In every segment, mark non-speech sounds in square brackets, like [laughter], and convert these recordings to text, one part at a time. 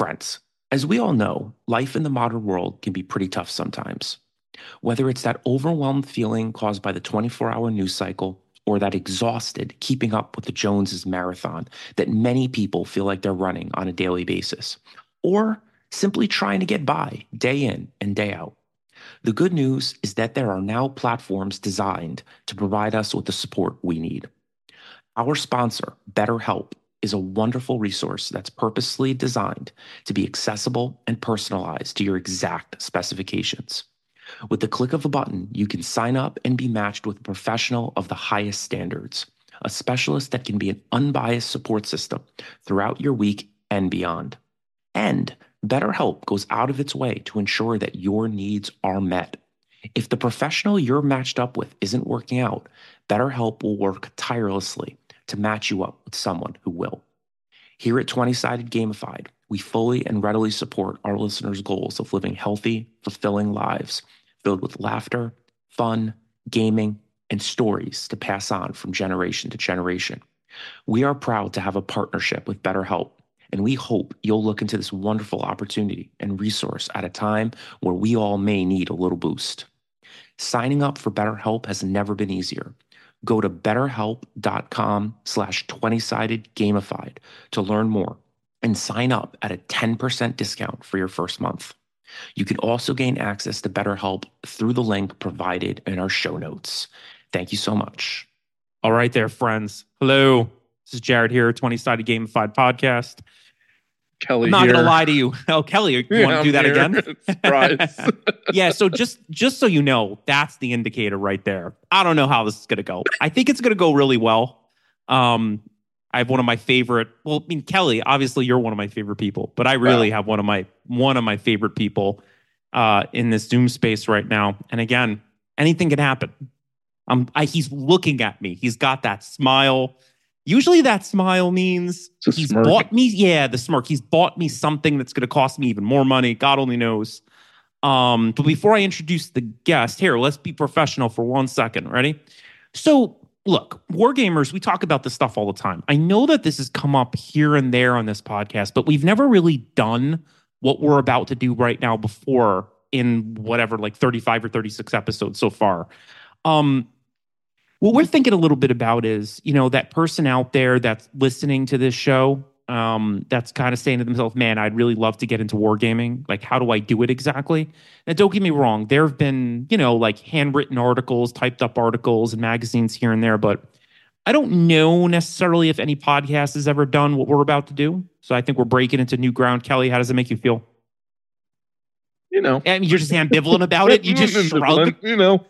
Friends, as we all know, life in the modern world can be pretty tough sometimes. Whether it's that overwhelmed feeling caused by the 24 hour news cycle or that exhausted keeping up with the Joneses marathon that many people feel like they're running on a daily basis, or simply trying to get by day in and day out. The good news is that there are now platforms designed to provide us with the support we need. Our sponsor, BetterHelp, is a wonderful resource that's purposely designed to be accessible and personalized to your exact specifications. With the click of a button, you can sign up and be matched with a professional of the highest standards, a specialist that can be an unbiased support system throughout your week and beyond. And BetterHelp goes out of its way to ensure that your needs are met. If the professional you're matched up with isn't working out, BetterHelp will work tirelessly to match you up with someone who will. Here at 20 Sided Gamified, we fully and readily support our listeners' goals of living healthy, fulfilling lives filled with laughter, fun, gaming, and stories to pass on from generation to generation. We are proud to have a partnership with BetterHelp, and we hope you'll look into this wonderful opportunity and resource at a time where we all may need a little boost. Signing up for BetterHelp has never been easier. Go to betterhelp.com slash 20-sided gamified to learn more and sign up at a 10% discount for your first month. You can also gain access to BetterHelp through the link provided in our show notes. Thank you so much. All right, there, friends. Hello. This is Jared here, 20 Sided Gamified Podcast. Kelly I'm not here. gonna lie to you. [laughs] Oh, Kelly, you Yeah, want to do that here. again? [laughs] [laughs] Yeah. So just just so you know, that's the indicator right there. I don't know how this is gonna go. I think it's gonna go really well. Um, I have one of my favorite. Well, I mean, Kelly, obviously you're one of my favorite people, but I really have one of my one of my favorite people uh, in this Zoom space right now. And again, anything can happen. Um, I, he's looking at me. He's got that smile. Usually, that smile means he's smirk. bought me. Yeah, the smirk. He's bought me something that's going to cost me even more money. God only knows. Um, but before I introduce the guest, here, let's be professional for one second. Ready? So, look, Wargamers, we talk about this stuff all the time. I know that this has come up here and there on this podcast, but we've never really done what we're about to do right now before in whatever, like 35 or 36 episodes so far. Um, what we're thinking a little bit about is, you know, that person out there that's listening to this show, um, that's kind of saying to themselves, man, I'd really love to get into wargaming. Like, how do I do it exactly? Now, don't get me wrong, there have been, you know, like handwritten articles, typed up articles, and magazines here and there, but I don't know necessarily if any podcast has ever done what we're about to do. So I think we're breaking into new ground. Kelly, how does it make you feel? You know. Mean, you're just ambivalent about it. You just [laughs] shrug. You know.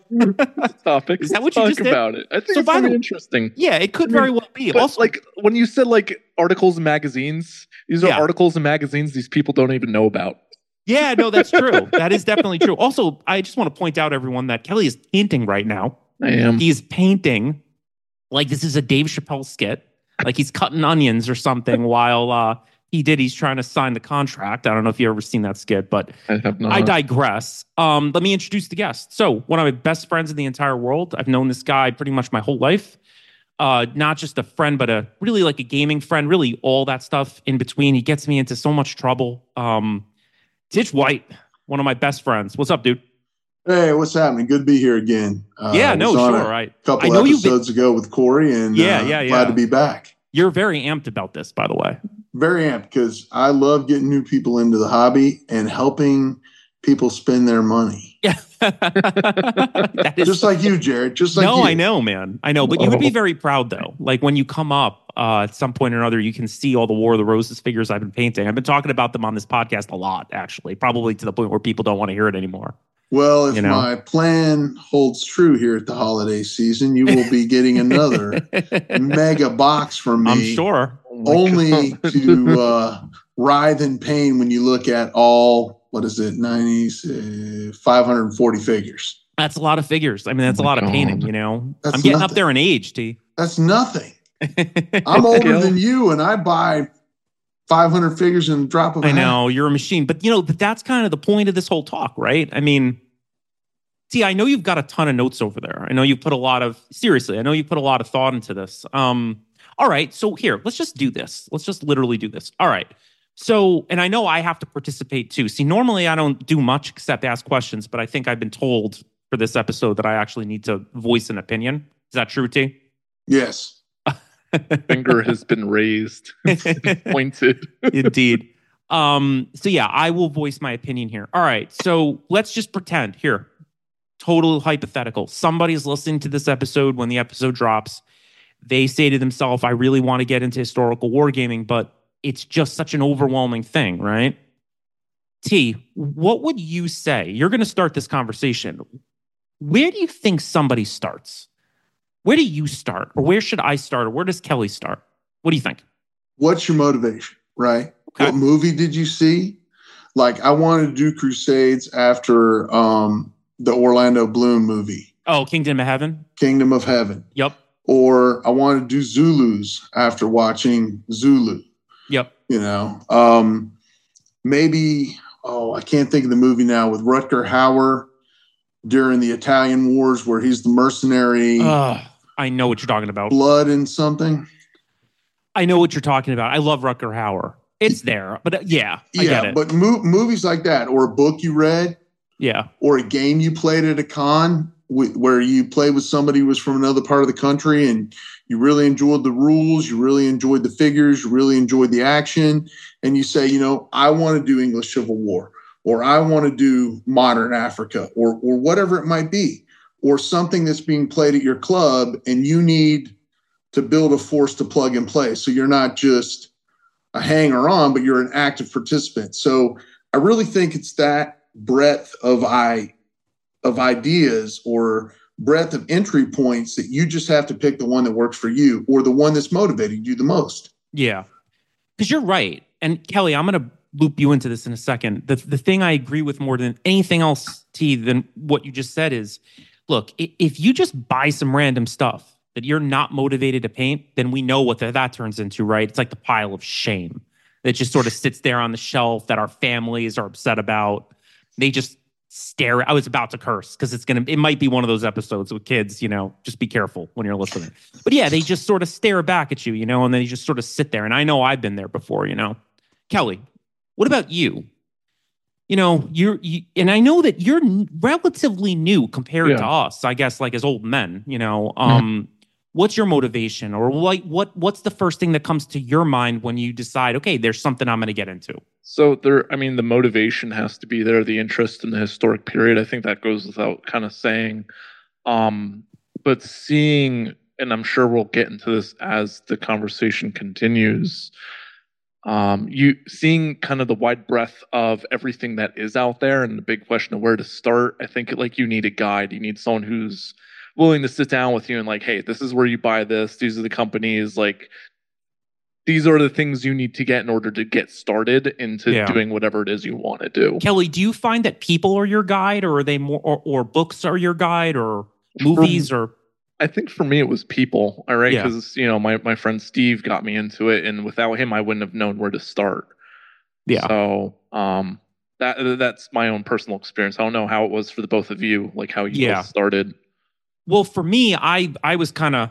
Topic. [laughs] Is that what you talk just did? about it. I think So it's really the- interesting. Yeah, it could I mean, very well be. Also, like when you said like articles and magazines, these are Yeah. articles and magazines these people don't even know about. Yeah, no, that's true. [laughs] that is definitely true. Also, I just want to point out everyone that Kelly is painting right now. I am. He is painting like this is a Dave Chappelle skit, like he's cutting onions or something while uh, he did. He's trying to sign the contract. I don't know if you've ever seen that skit, but I have not. I digress. Um, let me introduce the guest. So, one of my best friends in the entire world. I've known this guy pretty much my whole life. Uh, not just a friend, but a really like a gaming friend. Really, all that stuff in between. He gets me into so much trouble. Um, Titch White, one of my best friends. What's up, dude? Hey, what's happening? Good to be here again. Uh, yeah, no, sure. on sure. A I, couple I know you've been- episodes ago with Corey, and Yeah, uh, yeah, glad to be back. you're very amped about this, by the way. Very amped because I love getting new people into the hobby and helping people spend their money. Yeah, [laughs] is Just like you, Jared. Just like no, you. I know, man. I know, but you would be very proud though. Like when you come up uh, at some point or another, you can see all the War of the Roses figures I've been painting. I've been talking about them on this podcast a lot, actually, probably to the point where people don't want to hear it anymore. Well, if You know? my plan holds true here at the holiday season, you will be getting another [laughs] mega box from me. I'm sure. Only God. [laughs] to uh, writhe in pain when you look at all, what is it, 90, uh, 540 figures. That's a lot of figures. I mean, that's Oh a my lot of painting, you know. That's I'm getting up there in age, T. That's nothing. [laughs] I'm older than you, and I buy 500 figures in a drop of I hat. know you're a machine, but you know, but that's kind of the point of this whole talk, right? I mean, see, I know you've got a ton of notes over there. I know you put a lot of seriously. I know you put a lot of thought into this. Um, all right, so here, let's just do this. Let's just literally do this. All right. So, and I know I have to participate too. See, normally I don't do much except ask questions, but I think I've been told for this episode that I actually need to voice an opinion. Is that true, T? Yes. Finger [laughs] has been raised, [laughs] It's been [laughs] pointed. Indeed. Um, so yeah, I will voice my opinion here. All right. So let's just pretend here. Total hypothetical. Somebody's listening to this episode when the episode drops. They say to themselves, I really want to get into historical wargaming, but it's just such an overwhelming thing, right? T, what would you say? You're going to start this conversation. Where do you think somebody starts? Where do you start? Or where should I start? Or where does Kelly start? What do you think? What's your motivation, right? Okay. What movie did you see? Like, I wanted to do Crusades after um, the Orlando Bloom movie, Oh, Kingdom of Heaven? Kingdom of Heaven. Yep. Or I wanted to do Zulus after watching Zulu. Yep. you know um maybe oh i can't think of the movie now with rutger hauer during the italian wars where he's the mercenary Ugh, I know what you're talking about. blood and something I know what you're talking about. I love Rutger Hauer. It's there, but uh, yeah, I yeah get it. but mo- movies like that or a book you read yeah, or a game you played at a con where you play with somebody who was from another part of the country and you really enjoyed the rules you really enjoyed the figures you really enjoyed the action and you say you know i want to do english civil war or i want to do modern africa or or whatever it might be or something that's being played at your club and you need to build a force to plug and play so you're not just a hanger on but you're an active participant so i really think it's that breadth of i of ideas or breadth of entry points that you just have to pick the one that works for you or the one that's motivating you the most yeah. Because you're right. And Kelly, I'm to loop you into this in a second. The the thing I agree with more than anything else, T, than what you just said is, look, if you just buy some random stuff that you're not motivated to paint, then we know what that that turns into, right? It's like the pile of shame that just sort of sits there on the shelf that our families are upset about. They just stare. I was about to curse because it's gonna. It might be one of those episodes with kids. You know, just be careful when you're listening. But yeah, they just sort of stare back at you, you know, and then you just sort of sit there. And I know I've been there before, you know. Kelly, what about you? You know, you're, you, and I know that you're relatively new compared to us, I guess, like as old men, you know. Um, what's your motivation or like what what's the first thing that comes to your mind when you decide, okay, there's something I'm gonna get into? So there, I mean, the motivation has to be there, the interest in the historic period. I think that goes without kind of saying. Um, but seeing, and I'm sure we'll get into this as the conversation continues. Um, you seeing kind of the wide breadth of everything that is out there, and the big question of where to start. I think like you need a guide. You need someone who's willing to sit down with you and like, hey, this is where you buy this. These are the companies. Like, these are the things you need to get in order to get started into Yeah. doing whatever it is you want to do. Kelly, do you find that people are your guide or are they more or, or books are your guide or movies or I think for me it was people, all right, Yeah. because you know my my friend Steve got me into it, and without him I wouldn't have known where to start. yeah. So um, that that's my own personal experience. I don't know how it was for the both of you, like how you Yeah. both started. Well, for me, I I was kind of,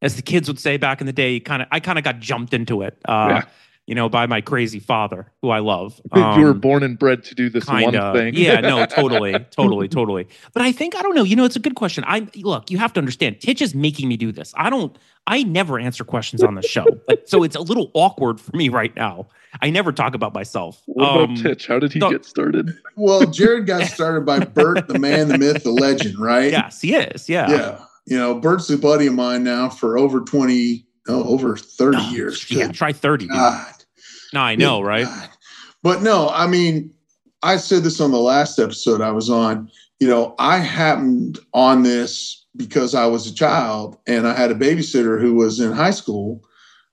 as the kids would say back in the day, kind of I kind of got jumped into it. Uh, Yeah. You know, by my crazy father, who I love. [laughs] you were Um, born and bred to do this Kinda. one thing. yeah, no, [laughs] totally, totally, [laughs] totally. But I think I don't know. You know, it's a good question. I look, you have to understand. Titch is making me do this. I don't. I never answer questions on the show, but, so it's a little awkward for me right now. I never talk about myself. What about Um, Titch? How did he no- get started? well jared got started by bert the man the myth the legend right Yes, he is. Yeah. yeah you know bert's a buddy of mine now for over 20 no over 30 Oh, years Yeah. Good Try thirty. Dude. God. no, I know, Good right? God. But no, I mean, I said this on the last episode I was on. you know, I happened on this because I was a child and I had a babysitter who was in high school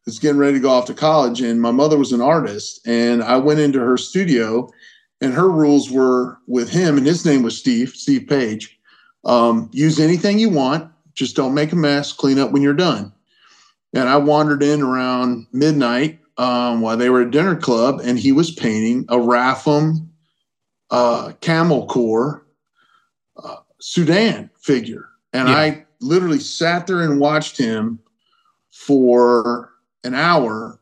was getting ready to go off to college and my mother was an artist and I went into her studio and her rules were with him and his name was Steve, Steve Page. Um, use anything you want, just don't make a mess, clean up when you're done. And I wandered in around midnight um, while they were at dinner club and he was painting a Rapham uh, camel corps uh, Sudan figure. And yeah. I literally sat there and watched him for an hour.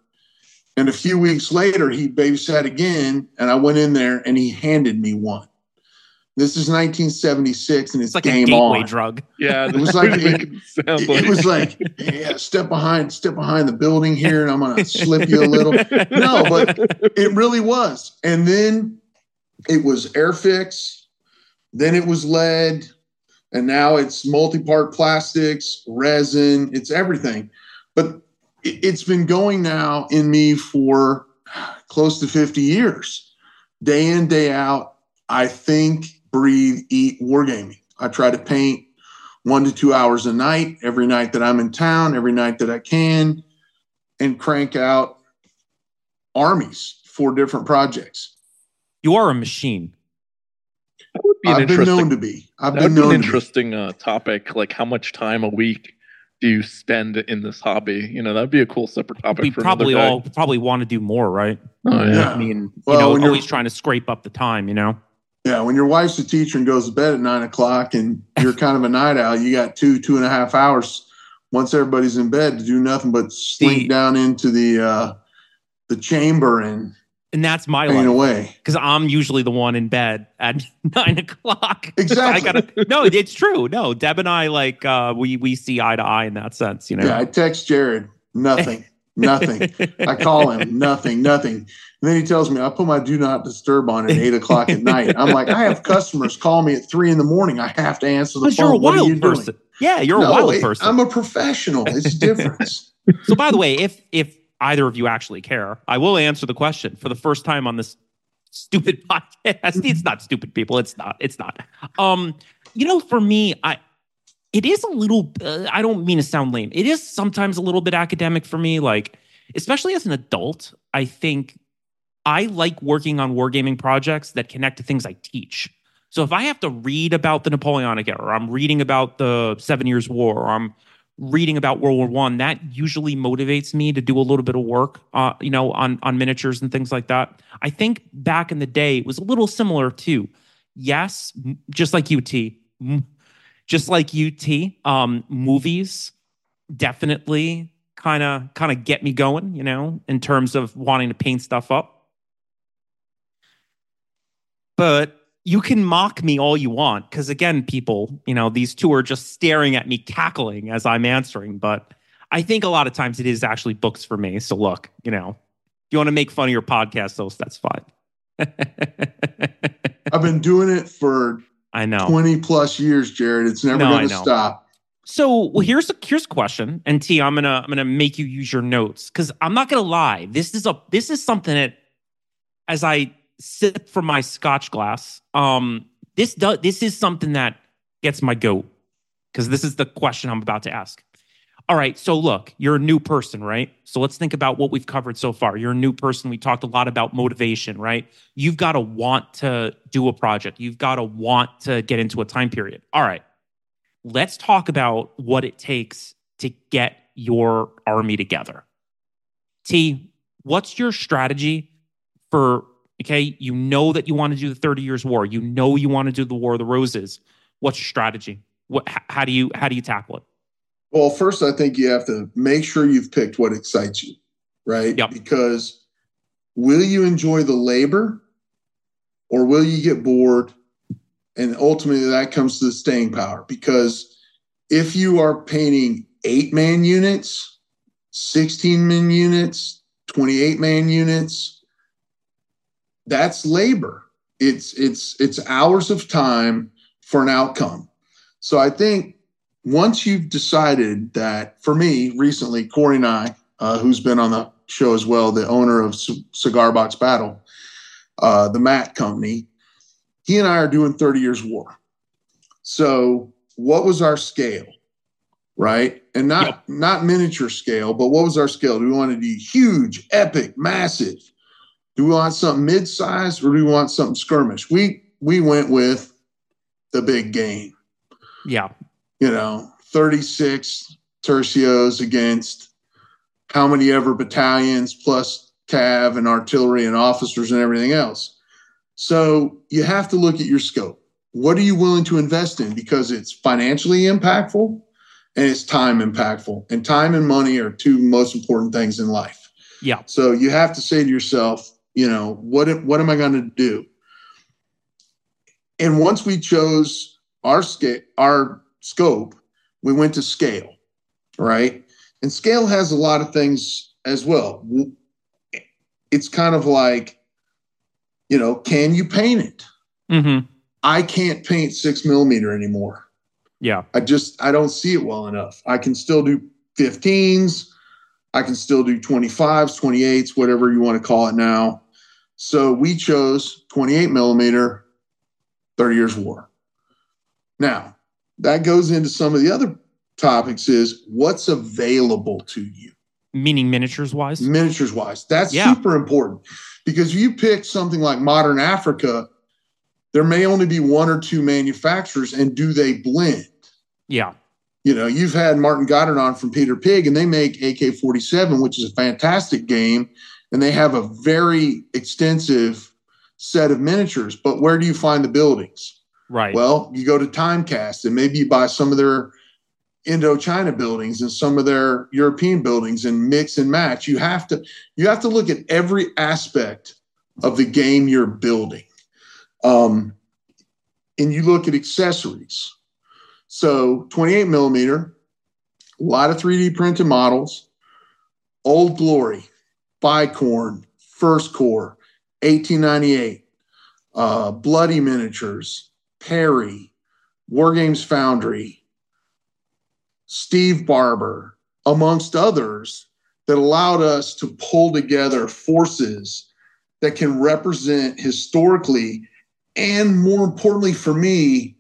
And a few weeks later, he babysat again, and I went in there and he handed me one. This is 1976, and it's, it's like game a gateway on. drug. Yeah, it was like [laughs] it, it, it, was like yeah, step behind, step behind the building here, and I'm gonna slip you a little. [laughs] No, but it really was. And then it was Airfix, then it was lead, and now it's multi-part plastics, resin, it's everything. But it's been going now in me for close to 50 years. Day in, day out, I think, breathe, eat wargaming. I try to paint one to two hours a night every night that I'm in town, every night that I can, and crank out armies for different projects. You are a machine. That would be an I've been known to be. I've that been would known be an interesting uh, topic. Like how much time a week do you spend in this hobby? You know, that'd be a cool separate topic. We for probably all probably want to do more, right? Oh yeah. Yeah. I mean, you Well, when know, always trying to scrape up the time. You know. Yeah, when your wife's a teacher and goes to bed at nine o'clock and you're kind of a night owl, you got two, two and a half hours once everybody's in bed to do nothing but slink The- down into the uh the chamber and And that's my life away. because I'm usually the one in bed at [laughs] nine o'clock. [laughs] Exactly. I gotta. No, it's true. No, Deb and I like uh, we we see eye to eye in that sense. You know. Yeah, I text Jared, nothing, [laughs] nothing. I call him, nothing, nothing. And then he tells me I put my do not disturb on at eight o'clock at night. I'm like, I have customers call me at three in the morning. I have to answer the phone. you're a are you wild person. doing? Yeah, you're No, a wild it- person. I'm a professional. It's [laughs] a difference. so, by the way, if if either of you actually care, I will answer the question for the first time on this stupid [laughs] podcast. It's not stupid, people. It's not. It's not. Um, you know, for me, I it is a little. Uh, I don't mean to sound lame. It is sometimes a little bit academic for me. Like, especially as an adult, I think I like working on wargaming projects that connect to things I teach. So if I have to read about the Napoleonic era, or I'm reading about the Seven Years War, or I'm reading about World War One, that usually motivates me to do a little bit of work, uh, you know, on on miniatures and things like that. I think back in the day it was a little similar too. Yes, just like UT, just like UT, um, movies definitely kind of kind of get me going, you know, in terms of wanting to paint stuff up. But you can mock me all you want because again people you know these two are just staring at me cackling as i'm answering but i think a lot of times it is actually books for me so look you know if you want to make fun of your podcast host that's fine [laughs] I've been doing it for i know 20 plus years, Jared. It's never No, going to stop. so well here's a here's a question and t i'm gonna i'm gonna make you use your notes because i'm not gonna lie this is a this is something that as i sip from my scotch glass um this does this is something that gets my goat because this is the question i'm about to ask all right so look you're a new person right so let's think about what we've covered so far you're a new person we talked a lot about motivation right you've got to want to do a project you've got to want to get into a time period all right let's talk about what it takes to get your army together. T, what's your strategy for, okay, you know that you want to do the 30 years war. You know you want to do the War of the Roses. What's your strategy? What, how do you, how do you tackle it? Well, first, I think you have to make sure you've picked what excites you, right? Yep. Because will you enjoy the labor or will you get bored? And ultimately, that comes to the staying power. Because if you are painting eight man units, 16 man units, 28 man units, that's labor. It's it's it's hours of time for an outcome. So I think once you've decided that, for me recently, Corey and I, uh, who's been on the show as well, the owner of C- Cigar Box Battle, uh, the mat Company, he and I are doing 30 Years War. So, what was our scale? Right? And not Yep. not miniature scale, but what was our scale? Do we want to do huge, epic, massive? Do we want something mid-sized or do we want something skirmish? We we went with the big game. Yeah. You know, 36 tercios against how many ever battalions plus cav and artillery and officers and everything else. So you have to look at your scope. What are you willing to invest in? Because it's financially impactful and it's time impactful. And time and money are two most important things in life. Yeah. So you have to say to yourself, you know, what what am I going to do? And once we chose our scale, our scope, we went to scale, right? And scale has a lot of things as well. It's kind of like, you know, can you paint it? Mm-hmm. I can't paint six millimeter anymore. Yeah. I just I don't see it well enough. I can still do 15s. I can still do 25s, 28s, whatever you want to call it now. So we chose 28 millimeter, 30 years war. Now that goes into some of the other topics is what's available to you Meaning miniatures wise. miniatures wise. That's Yeah. super important because if you pick something like modern Africa, there may only be one or two manufacturers, and do they blend? Yeah. You know, you've had Martin Goddard on from Peter Pig, and they make AK 47, which is a fantastic game, and they have a very extensive set of miniatures. But where do you find the buildings? Right. Well, you go to Timecast and maybe you buy some of their Indochina buildings and some of their European buildings and mix and match. You have to you have to look at every aspect of the game you're building. Um, and you look at accessories. So 28 millimeter, a lot of 3D printed models, Old Glory, Bicorne, First Corps, 1898, uh, Bloody Miniatures, Perry, Wargames Foundry, Steve Barber, amongst others, that allowed us to pull together forces that can represent historically and more importantly for me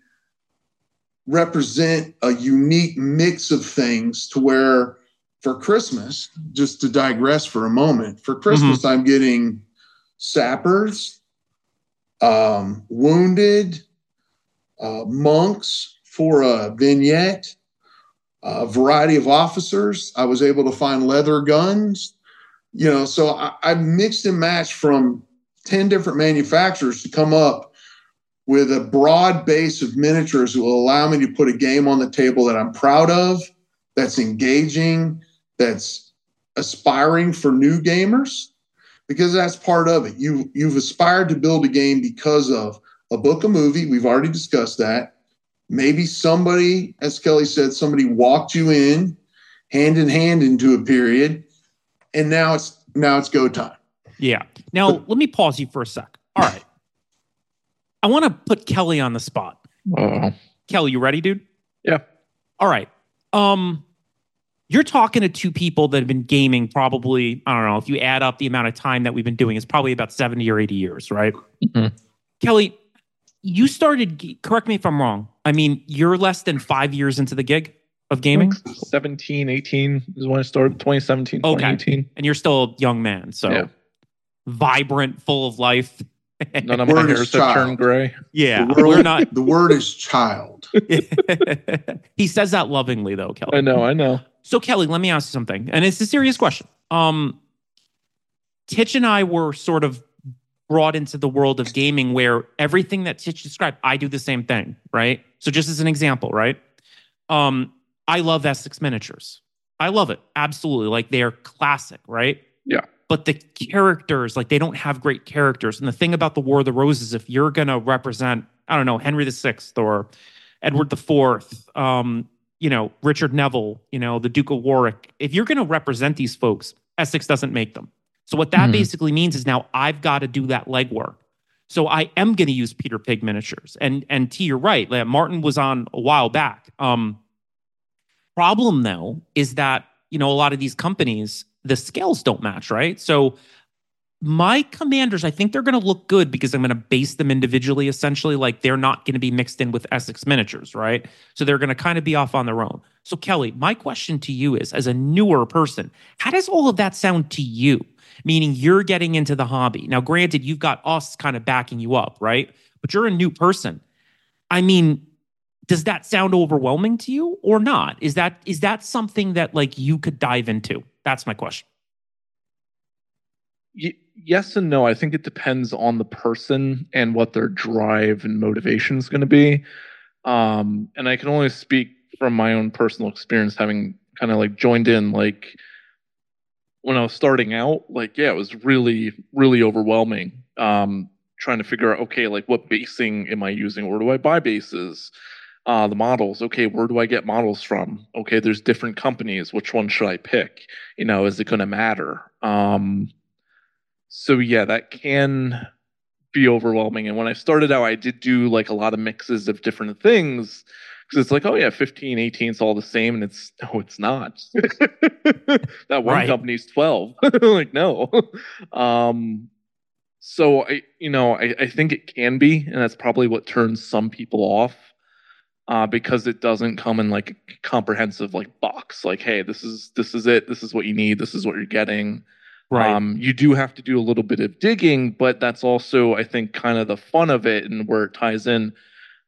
represent a unique mix of things to where for christmas just to digress for a moment for christmas i'm getting sappers um, wounded uh, monks for a vignette a variety of officers. I was able to find leather guns. You know, so I, I mixed and matched from 10 different manufacturers to come up with a broad base of miniatures that will allow me to put a game on the table that I'm proud of, that's engaging, that's aspiring for new gamers, because that's part of it. You you've aspired to build a game because of a book, a movie. We've already discussed that maybe somebody, as Kelly said, somebody walked you in hand in hand into a period, and now it's now it's go time. Yeah. Now let me pause you for a sec. All right. I want to put Kelly on the spot. Oh, Kelly, you ready, dude? Yeah. All right. Um, you're talking to two people that have been gaming probably, I don't know, if you add up the amount of time that we've been doing, it's probably about 70 or 80 years, right? Mhm. Kelly, you started, correct me if I'm wrong. I mean, you're less than five years into the gig of gaming, 17, 18 is when I started. 2017, Okay. 2018. and you're still a young man. So Yeah. vibrant, full of life. None of [laughs] my Word is hairs have child. turned gray. yeah, The word- we're not. The word is child. [laughs] he says that lovingly, though, Kelly. I know, I know. So Kelly, let me ask you something, and it's a serious question. Um, Titch and I were sort of brought into the world of gaming where everything that Titch described, I do the same thing, right? So just as an example, right? Um, I love Essex miniatures. I love it absolutely. Like they're classic, right? Yeah. But the characters, like they don't have great characters. And the thing about the War of the Roses, if you're gonna represent, I don't know, Henry VI or Edward IV, um, you know, Richard Neville, you know, the Duke of Warwick. If you're going to represent these folks, Essex doesn't make them. So what that Mhm. basically means is now I've got to do that legwork. So I am going to use Peter Pig miniatures. And and T, you're right. Martin was on a while back. Um, problem though is that you know a lot of these companies the scales don't match, right? So my commanders, I think they're going to look good because I'm going to base them individually, essentially. Like they're not going to be mixed in with Essex miniatures, right? So they're going to kind of be off on their own. So, Kelly, my question to you is as a newer person, how does all of that sound to you? Meaning you're getting into the hobby. Now, granted, you've got us kind of backing you up, right? But you're a new person. I mean, does that sound overwhelming to you or not? Is that is that something that like you could dive into? That's my question yes and no. I think it depends on the person and what their drive and motivation is going to be. Um, and I can only speak from my own personal experience, having kind of like joined in like when I was starting out. Like, yeah, it was really, really overwhelming. Um, trying to figure out, okay, like what basing am I using? Where do I buy bases? Uh, the models. Okay, where do I get models from? Okay, there's different companies. Which one should I pick? You know, is it going to matter? Um, so yeah, that can be overwhelming. And when I started out, I did do like a lot of mixes of different things because it's like, oh yeah, 15, 18 is all the same, and it's no, it's not. [laughs] that one right. company's 12. [laughs] like no. Um, so I, you know, I, I think it can be, and that's probably what turns some people off. Uh, because it doesn't come in like a comprehensive like box like hey this is this is it this is what you need this is what you're getting Right. Um, you do have to do a little bit of digging, but that's also, I think, kind of the fun of it and where it ties in.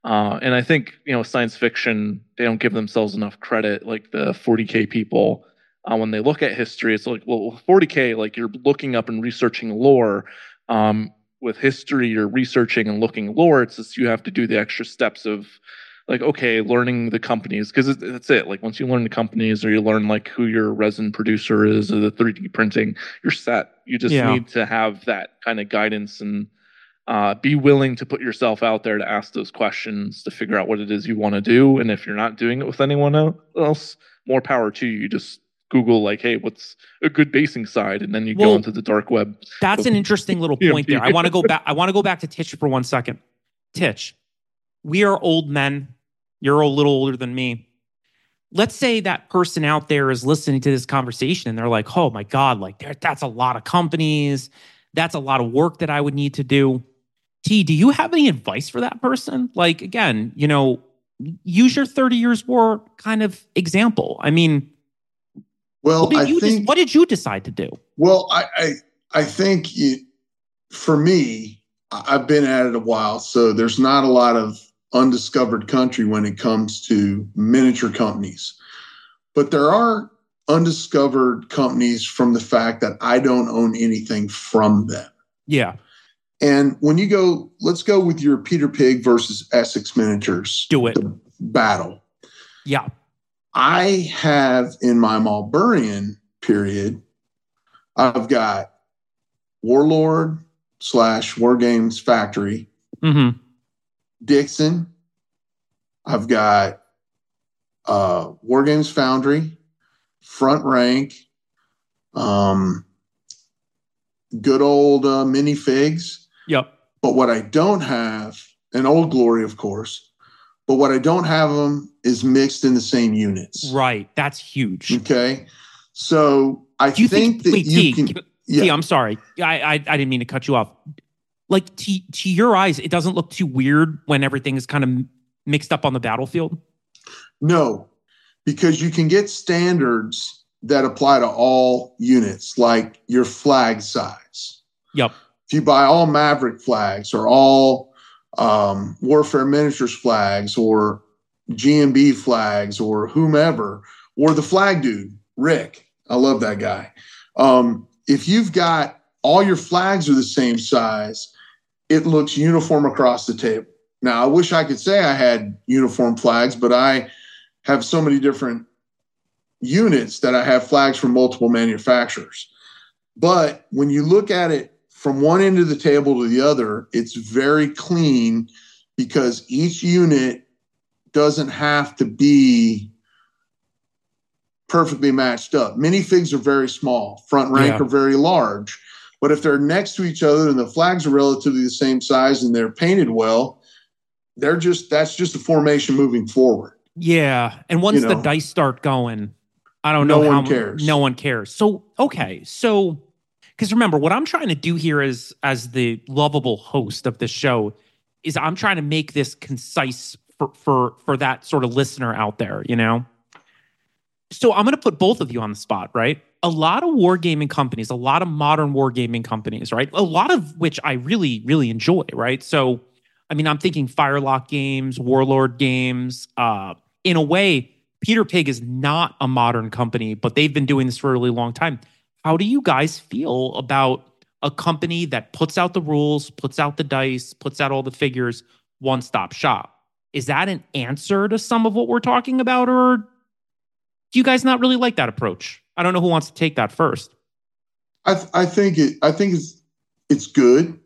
Uh, and I think, you know, science fiction, they don't give themselves enough credit, like the 40K people. Uh, when they look at history, it's like, well, 40K, like you're looking up and researching lore. Um, with history, you're researching and looking lore. It's just you have to do the extra steps of like okay learning the companies because that's it like once you learn the companies or you learn like who your resin producer is or the 3d printing you're set you just yeah. need to have that kind of guidance and uh, be willing to put yourself out there to ask those questions to figure out what it is you want to do. And if you're not doing it with anyone else more power to you, you just google like hey what's a good basing side? And then you well, go into the dark web. that's an interesting little point there. I want to go back i want to go back to titch for one second. Titch we are old men. You're a little older than me. Let's say that person out there is listening to this conversation and they're like, oh my God, like that's a lot of companies. That's a lot of work that I would need to do. T, do you have any advice for that person? Like, again, you know, use your 30 years war kind of example. I mean, well, what did, I you, think, what did you decide to do? Well, I, I, I think it, for me, I've been at it a while, so there's not a lot of undiscovered country when it comes to miniature companies. But there are undiscovered companies from the fact that I don't own anything from them. Yeah. And when you go, let's go with your Peter Pig versus Essex miniatures. Do it. battle. Yeah. I have in my Marlburian period, I've got Warlord slash Wargames Factory. Mm-hmm. Dixon. I've got uh, Wargames Foundry, Front Rank, um, good old uh, minifigs. Yep. But what I don't have, an Old Glory, of course, but what I don't have them is mixed in the same units. Right. That's huge. Okay. So I think, think that wait, you T, can. Yeah. T, I'm sorry. I, I I didn't mean to cut you off like to, to your eyes, it doesn't look too weird when everything is kind of mixed up on the battlefield? No, because you can get standards that apply to all units, like your flag size. Yep. If you buy all Maverick flags or all um, Warfare Miniatures flags or GMB flags or whomever, or the flag dude, Rick, I love that guy. Um, if you've got all your flags are the same size, it looks uniform across the table. Now, I wish I could say I had uniform flags, but I have so many different units that I have flags from multiple manufacturers. But when you look at it from one end of the table to the other, it's very clean because each unit doesn't have to be perfectly matched up. Minifigs are very small, front rank yeah. are very large. But if they're next to each other and the flags are relatively the same size and they're painted well, they're just that's just a formation moving forward. Yeah, and once you know, the dice start going, I don't no know. No one cares. No one cares. So okay, so because remember what I'm trying to do here is as the lovable host of the show is I'm trying to make this concise for for for that sort of listener out there, you know. So I'm going to put both of you on the spot, right? A lot of wargaming companies, a lot of modern wargaming companies, right? A lot of which I really really enjoy, right? So I mean, I'm thinking Firelock Games, Warlord Games, uh in a way Peter Pig is not a modern company, but they've been doing this for a really long time. How do you guys feel about a company that puts out the rules, puts out the dice, puts out all the figures, one stop shop? Is that an answer to some of what we're talking about, or do you guys not really like that approach? I don't know who wants to take that first. I, th- I think it. I think it's it's good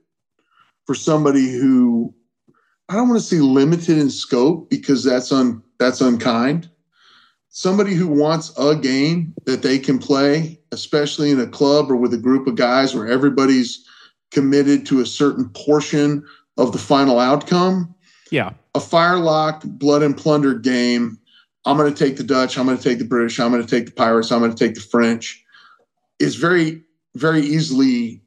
for somebody who I don't want to say limited in scope because that's un that's unkind somebody who wants a game that they can play, especially in a club or with a group of guys where everybody's committed to a certain portion of the final outcome. Yeah. A firelock blood and plunder game. I'm going to take the Dutch. I'm going to take the British. I'm going to take the Pirates. I'm going to take the French. Is very, very easily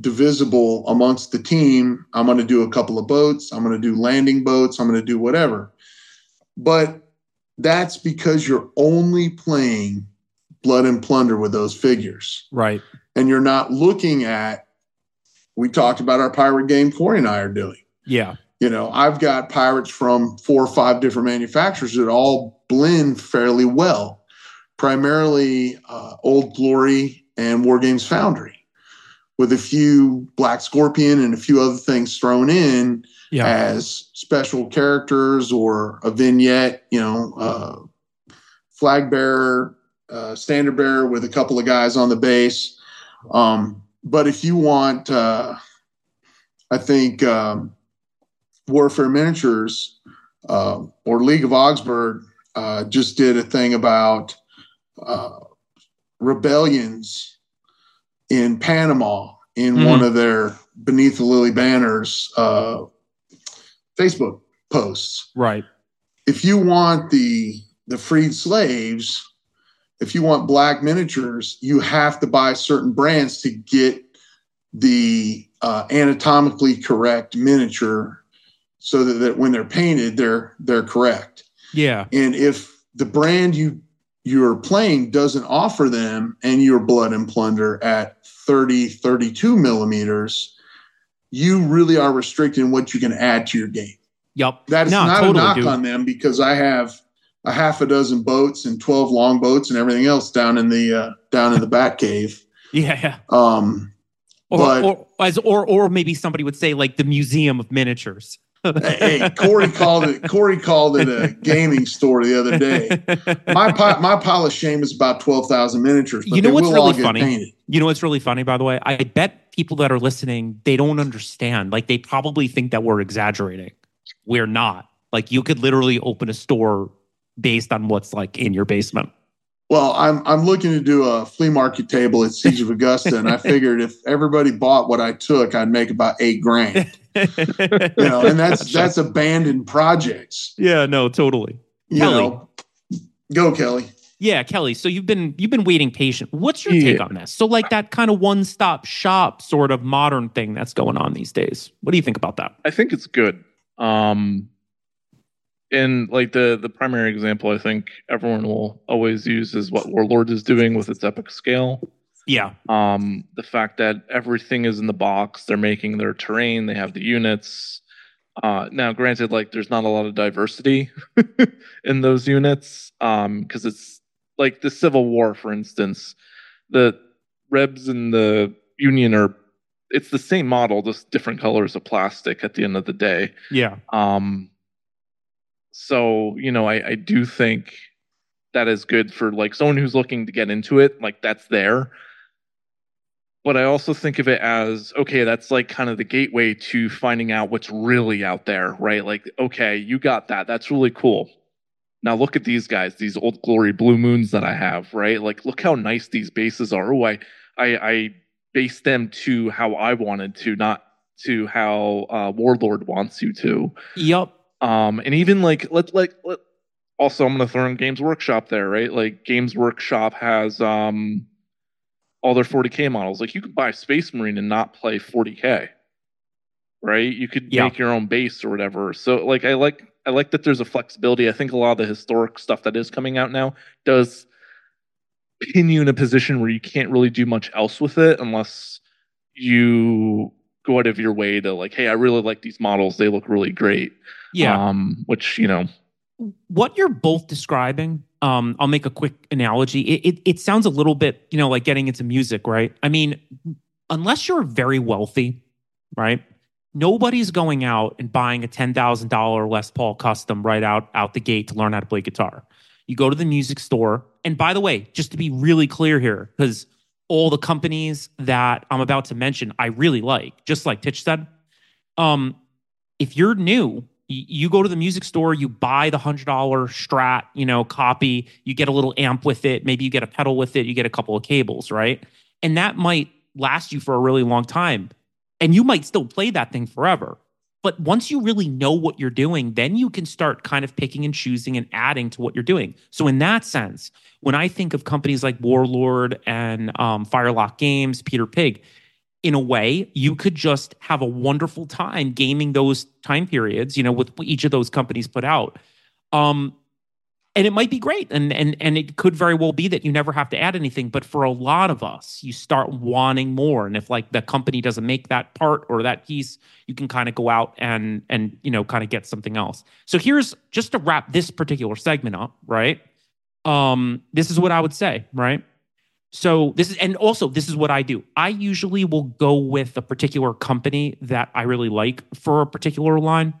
divisible amongst the team. I'm going to do a couple of boats. I'm going to do landing boats. I'm going to do whatever. But that's because you're only playing blood and plunder with those figures. Right. And you're not looking at, we talked about our pirate game Corey and I are doing. Yeah. You know, I've got pirates from four or five different manufacturers that all blend fairly well, primarily uh, Old Glory and Wargames Foundry, with a few Black Scorpion and a few other things thrown in yeah. as special characters or a vignette, you know, uh, flag bearer, uh, standard bearer with a couple of guys on the base. Um, but if you want, uh, I think um, Warfare Miniatures uh, or League of Augsburg uh, just did a thing about uh, rebellions in Panama in mm-hmm. one of their beneath the lily banners uh, Facebook posts. Right. If you want the the freed slaves, if you want black miniatures, you have to buy certain brands to get the uh, anatomically correct miniature, so that, that when they're painted, they're they're correct. Yeah. And if the brand you you're playing doesn't offer them and your blood and plunder at 30 32 millimeters you really are restricting what you can add to your game. Yep. That is no, not totally, a knock dude. on them because I have a half a dozen boats and 12 long boats and everything else down in the uh, down in the [laughs] bat cave. Yeah, yeah. Um or, but, or, as or or maybe somebody would say like the museum of miniatures. Hey, Corey called it. Corey called it a gaming store the other day. My my pile of shame is about twelve thousand miniatures. you know what's really funny? You know what's really funny, by the way? I bet people that are listening they don't understand. Like they probably think that we're exaggerating. We're not. Like you could literally open a store based on what's like in your basement. Well, I'm I'm looking to do a flea market table at Siege of Augusta, and I [laughs] figured if everybody bought what I took, I'd make about eight grand. You know, and that's [laughs] gotcha. that's abandoned projects. Yeah, no, totally. You Kelly. know, go Kelly. Yeah, Kelly. So you've been you've been waiting patient. What's your yeah. take on this? So like that kind of one stop shop sort of modern thing that's going on these days. What do you think about that? I think it's good. Um, and like the the primary example I think everyone will always use is what Warlord is doing with its epic scale. Yeah. Um, the fact that everything is in the box, they're making their terrain, they have the units. Uh, now, granted, like there's not a lot of diversity [laughs] in those units, um, because it's like the Civil War, for instance. The Rebs and the Union are it's the same model, just different colors of plastic at the end of the day. Yeah. Um, so, you know, I, I do think that is good for like someone who's looking to get into it, like that's there. But I also think of it as okay, that's like kind of the gateway to finding out what's really out there, right? Like, okay, you got that. That's really cool. Now look at these guys, these old glory blue moons that I have, right? Like, look how nice these bases are. Oh, I, I, I based them to how I wanted to, not to how uh, Warlord wants you to. Yep. Um, and even like let like let, also I'm gonna throw in Games Workshop there, right? Like Games Workshop has um all their 40k models. Like you could buy Space Marine and not play 40k, right? You could Yeah. make your own base or whatever. So like I like I like that there's a flexibility. I think a lot of the historic stuff that is coming out now does pin you in a position where you can't really do much else with it unless you go out of your way to like, hey, I really like these models. They look really great. Yeah. Um, which you know, what you're both describing um i'll make a quick analogy. It, it, it sounds a little bit you know like getting into music right? I mean unless you're very wealthy right nobody's going out and buying a $10000 les paul custom right out out the gate to learn how to play guitar. You go to the music store and by the way just to be really clear here because all the companies that i'm about to mention i really like just like titch said um if you're new you go to the music store, you buy the hundred dollar Strat, you know, copy. You get a little amp with it. Maybe you get a pedal with it. You get a couple of cables, right? And that might last you for a really long time, and you might still play that thing forever. But once you really know what you're doing, then you can start kind of picking and choosing and adding to what you're doing. So in that sense, when I think of companies like Warlord and um, Firelock Games, Peter Pig, in a way, you could just have a wonderful time gaming those time periods, you know, with each of those companies put out. Um, and it might be great. And and and it could very well be that you never have to add anything. But for a lot of us, you start wanting more. And if like the company doesn't make that part or that piece, you can kind of go out and and you know, kind of get something else. So here's just to wrap this particular segment up, right? Um, this is what I would say, right? So this is, and also this is what I do. I usually will go with a particular company that I really like for a particular line,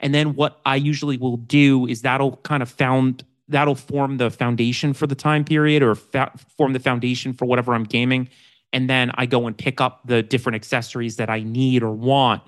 and then what I usually will do is that'll kind of found that'll form the foundation for the time period or fa- form the foundation for whatever I'm gaming, and then I go and pick up the different accessories that I need or want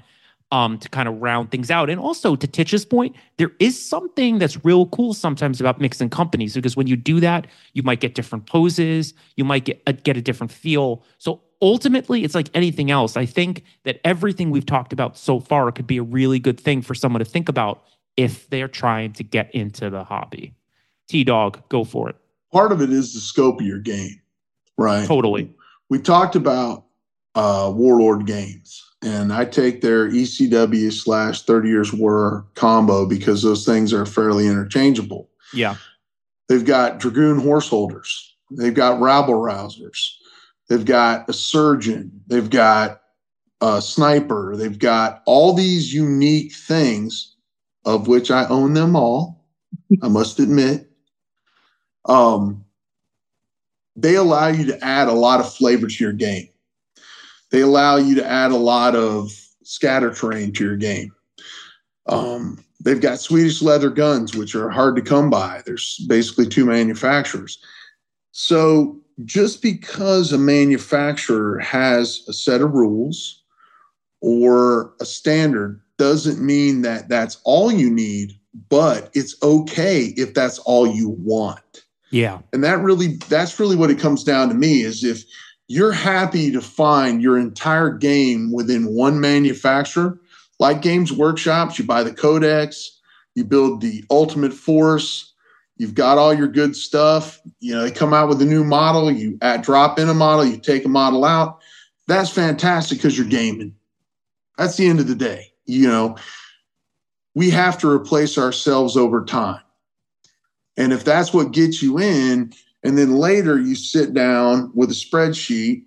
um, to kind of round things out. And also to Titch's point, there is something that's real cool sometimes about mixing companies because when you do that, you might get different poses, you might get a, get a different feel. So ultimately, it's like anything else. I think that everything we've talked about so far could be a really good thing for someone to think about if they're trying to get into the hobby. T Dog, go for it. Part of it is the scope of your game, right? Totally. We talked about uh, Warlord games, and I take their ECW slash 30 Years War combo because those things are fairly interchangeable. Yeah. They've got Dragoon horse holders, they've got rabble rousers, they've got a surgeon, they've got a sniper, they've got all these unique things, of which I own them all, I must admit. Um, they allow you to add a lot of flavor to your game. They allow you to add a lot of scatter terrain to your game. Um, they've got Swedish leather guns, which are hard to come by. There's basically two manufacturers. So just because a manufacturer has a set of rules or a standard doesn't mean that that's all you need, but it's okay if that's all you want Yeah. and that really that's really what it comes down to me is if you're happy to find your entire game within one manufacturer like games workshops. You buy the codex you build the ultimate force you've got all your good stuff. You know they come out with a new model you add, drop in a model you take a model out. That's fantastic because you're gaming. That's the end of the day you know. We have to replace ourselves over time. And if that's what gets you in, and then later you sit down with a spreadsheet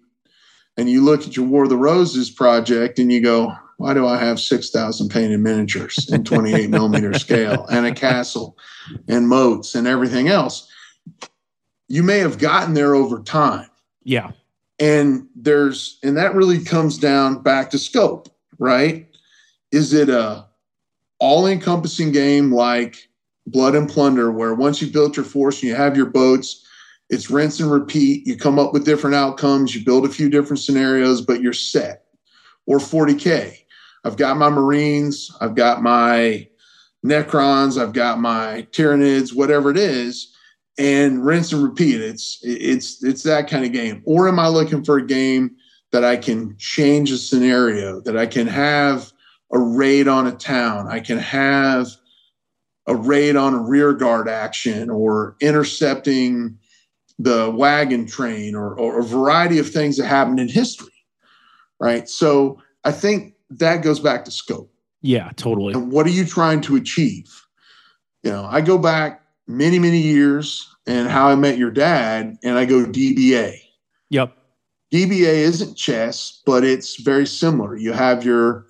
and you look at your War of the Roses project and you go, why do I have 6,000 painted miniatures in 28 [laughs] millimeter scale and a castle and moats and everything else? You may have gotten there over time. Yeah. And there's, and that really comes down back to scope, right? Is it a all encompassing game like Blood and Plunder, where once you've built your force and you have your boats, it's rinse and repeat. You come up with different outcomes, you build a few different scenarios, but you're set. Or 40K. I've got my Marines, I've got my Necrons, I've got my Tyranids, whatever it is, and rinse and repeat. It's it's it's that kind of game. Or am I looking for a game that I can change a scenario, that I can have a raid on a town, I can have a raid on a rear guard action or intercepting the wagon train or, or a variety of things that happened in history, right? So I think that goes back to scope. Yeah, totally. And what are you trying to achieve? You know, I go back many, many years and how I met your dad, and I go DBA. Yep. DBA isn't chess, but it's very similar. You have your,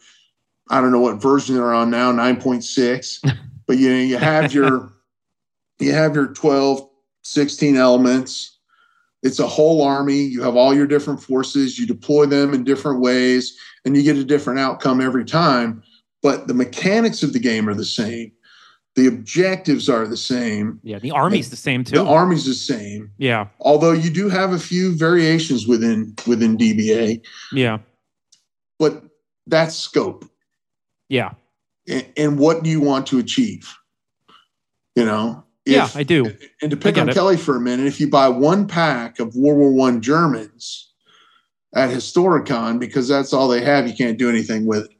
I don't know what version they're on now, 9.6, [laughs] but you know, you have your, [laughs] you have your 12, 16 elements. It's a whole army. You have all your different forces. You deploy them in different ways, and you get a different outcome every time. But the mechanics of the game are the same. The objectives are the same. Yeah, the army's the same too. The army's the same. Yeah. Although you do have a few variations within within DBA. Yeah. But that's scope. Yeah. And, and what do you want to achieve? You know? If, yeah, I do. And to pick on it. Kelly for a minute, if you buy one pack of World War One Germans at Historicon because that's all they have, you can't do anything with it.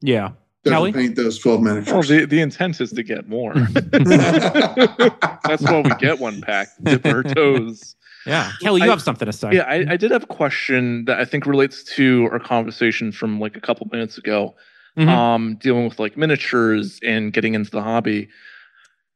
Yeah. Doesn't Kelly? paint those 12 miniatures. Well, the, the intent is to get more. [laughs] [laughs] That's why we get one pack, dip our toes. Yeah. Kelly, you I, have something to say. Yeah, I, I, did have a question that I think relates to our conversation from like a couple minutes ago, mm-hmm. um, dealing with like miniatures and getting into the hobby.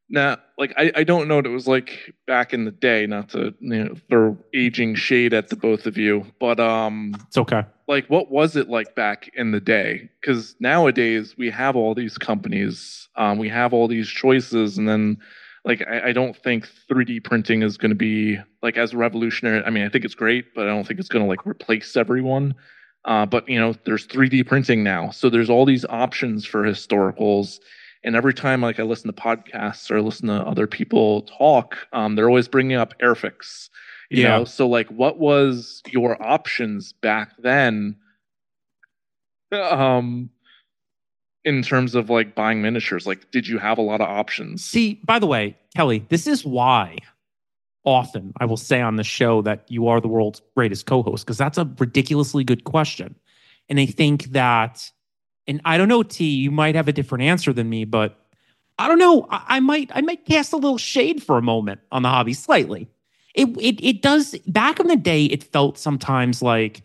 Now, like I, I don't know what it was like back in the day, not to you know throw aging shade at the both of you, but um it's okay. Like what was it like back in the day? Because nowadays we have all these companies, um, we have all these choices, and then like I, I don't think 3D printing is gonna be like as revolutionary. I mean, I think it's great, but I don't think it's gonna like replace everyone. Uh, but you know, there's 3D printing now. So there's all these options for historicals and every time like I listen to podcasts or listen to other people talk, um, they're always bringing up Airfix. You yeah. know, so like, what was your options back then? Um, in terms of like buying miniatures, like, did you have a lot of options? See, by the way, Kelly, this is why often I will say on the show that you are the world's greatest co-host because that's a ridiculously good question, and I think that and I don't know, T, you might have a different answer than me, but I don't know. I, I might I might cast a little shade for a moment on the hobby slightly. It it it does back in the day, it felt sometimes like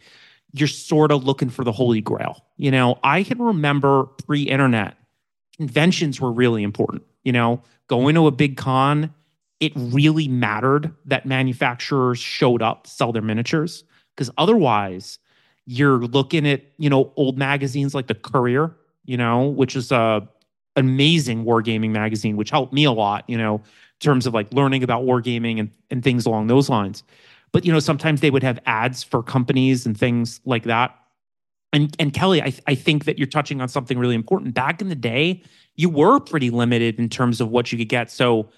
you're sort of looking for the holy grail. You know, I can remember pre-internet, conventions were really important. You know, going to a big con, it really mattered that manufacturers showed up to sell their miniatures because otherwise you're looking at you know old magazines like the Courier, you know, which is a amazing wargaming magazine, which helped me a lot, you know, in terms of like learning about wargaming and and things along those lines. But you know, sometimes they would have ads for companies and things like that. And and Kelly, I I think that you're touching on something really important. Back in the day, you were pretty limited in terms of what you could get. So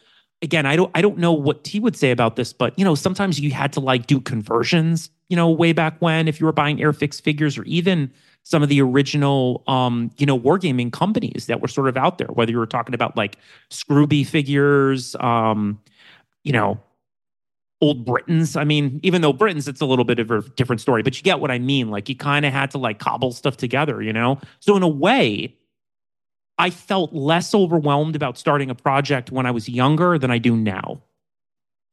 again, I don't I don't know what T would say about this, but you know, sometimes you had to like do conversions, you know, way back when if you were buying Airfix figures or even some of the original um, you know, wargaming companies that were sort of out there, whether you were talking about like Scruby figures, um, you know, old Britains. I mean, even though Britains, it's a little bit of a different story, but you get what I mean. Like you kind of had to like cobble stuff together, you know? So in a way, I felt less overwhelmed about starting a project when I was younger than I do now.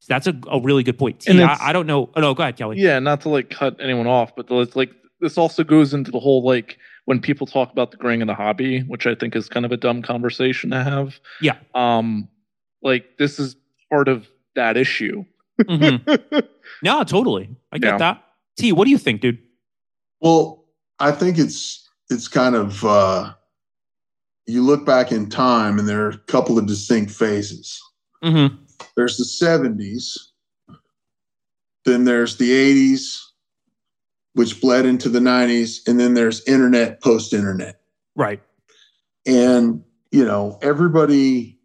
So that's a, a really good point. And I, I don't know. Oh, no, go ahead, Kelly. Yeah, not to like cut anyone off, but it's like this also goes into the whole like when people talk about the graying of the hobby, which I think is kind of a dumb conversation to have. Yeah. Um, like this is part of that issue. mm-hmm. [laughs] No, totally. I get yeah. that. T, what do you think, dude? Well, I think it's it's kind of uh you look back in time and there are a couple of distinct phases. Mm-hmm. There's the 70s, then there's the 80s, which bled into the 90s, and then there's internet post internet. Right. And, you know, everybody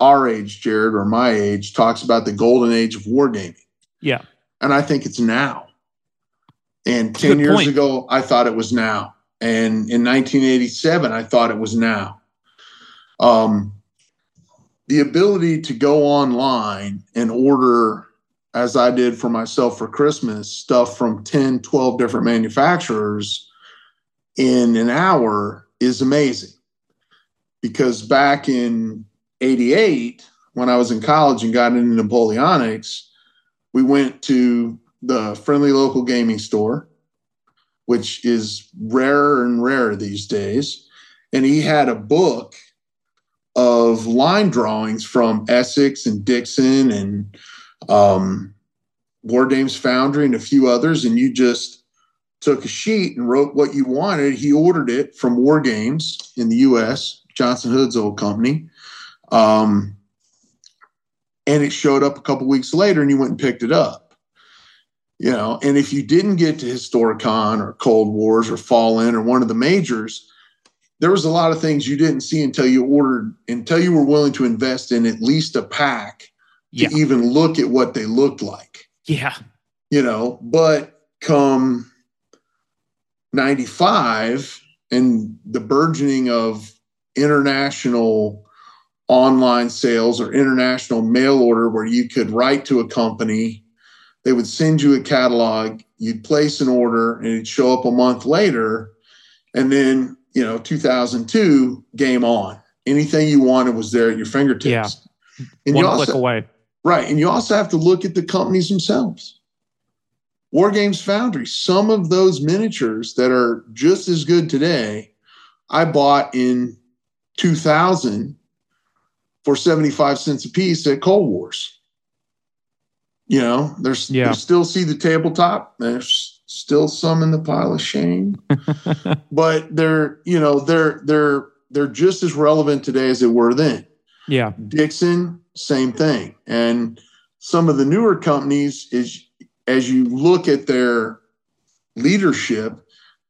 our age, Jared, or my age, talks about the golden age of wargaming. Yeah. And I think it's now. And 10 years point. ago, I thought it was now. And in 1987, I thought it was now. Um, the ability to go online and order, as I did for myself for Christmas, stuff from 10, 12 different manufacturers in an hour is amazing. Because back in 88, when I was in college and got into Napoleonics, we went to the friendly local gaming store, which is rarer and rarer these days. And he had a book of line drawings from Essex and Dixon and um, Wargames Foundry and a few others. And you just took a sheet and wrote what you wanted. He ordered it from War Games in the US, Johnson Hood's old company. Um, and it showed up a couple weeks later and you went and picked it up you know and if you didn't get to historicon or cold wars or Fall In or one of the majors there was a lot of things you didn't see until you ordered until you were willing to invest in at least a pack to even look at what they looked like Yeah. you know but come 95 and the burgeoning of international online sales or international mail order where you could write to a company they would send you a catalog you'd place an order and it'd show up a month later and then you know 2002 game on anything you wanted was there at your fingertips Yeah. and One you click also, away. Right. And you also have to look at the companies themselves. Wargames Foundry, some of those miniatures that are just as good today, I bought in 2000 for 75 cents a piece at Cold Wars. You know, there's Yeah. you still see the tabletop. There's still some in the pile of shame. [laughs] but they're, you know, they're they're they're just as relevant today as they were then. Yeah. Dixon, same thing. And some of the newer companies is as you look at their leadership,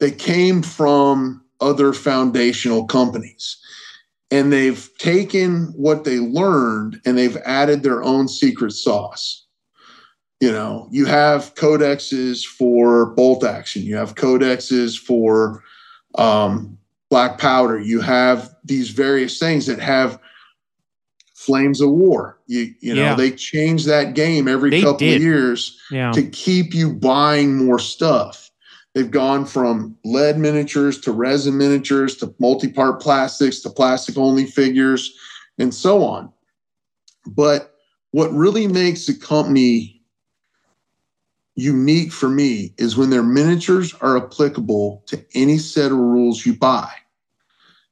they came from other foundational companies. And they've taken what they learned and they've added their own secret sauce. You know, you have codexes for bolt action, you have codexes for um, black powder, you have these various things that have flames of war. You you know, Yeah. they change that game every They couple did. of years Yeah. to keep you buying more stuff. They've gone from lead miniatures to resin miniatures to multi-part plastics to plastic only figures and so on. But what really makes a company unique for me is when their miniatures are applicable to any set of rules you buy.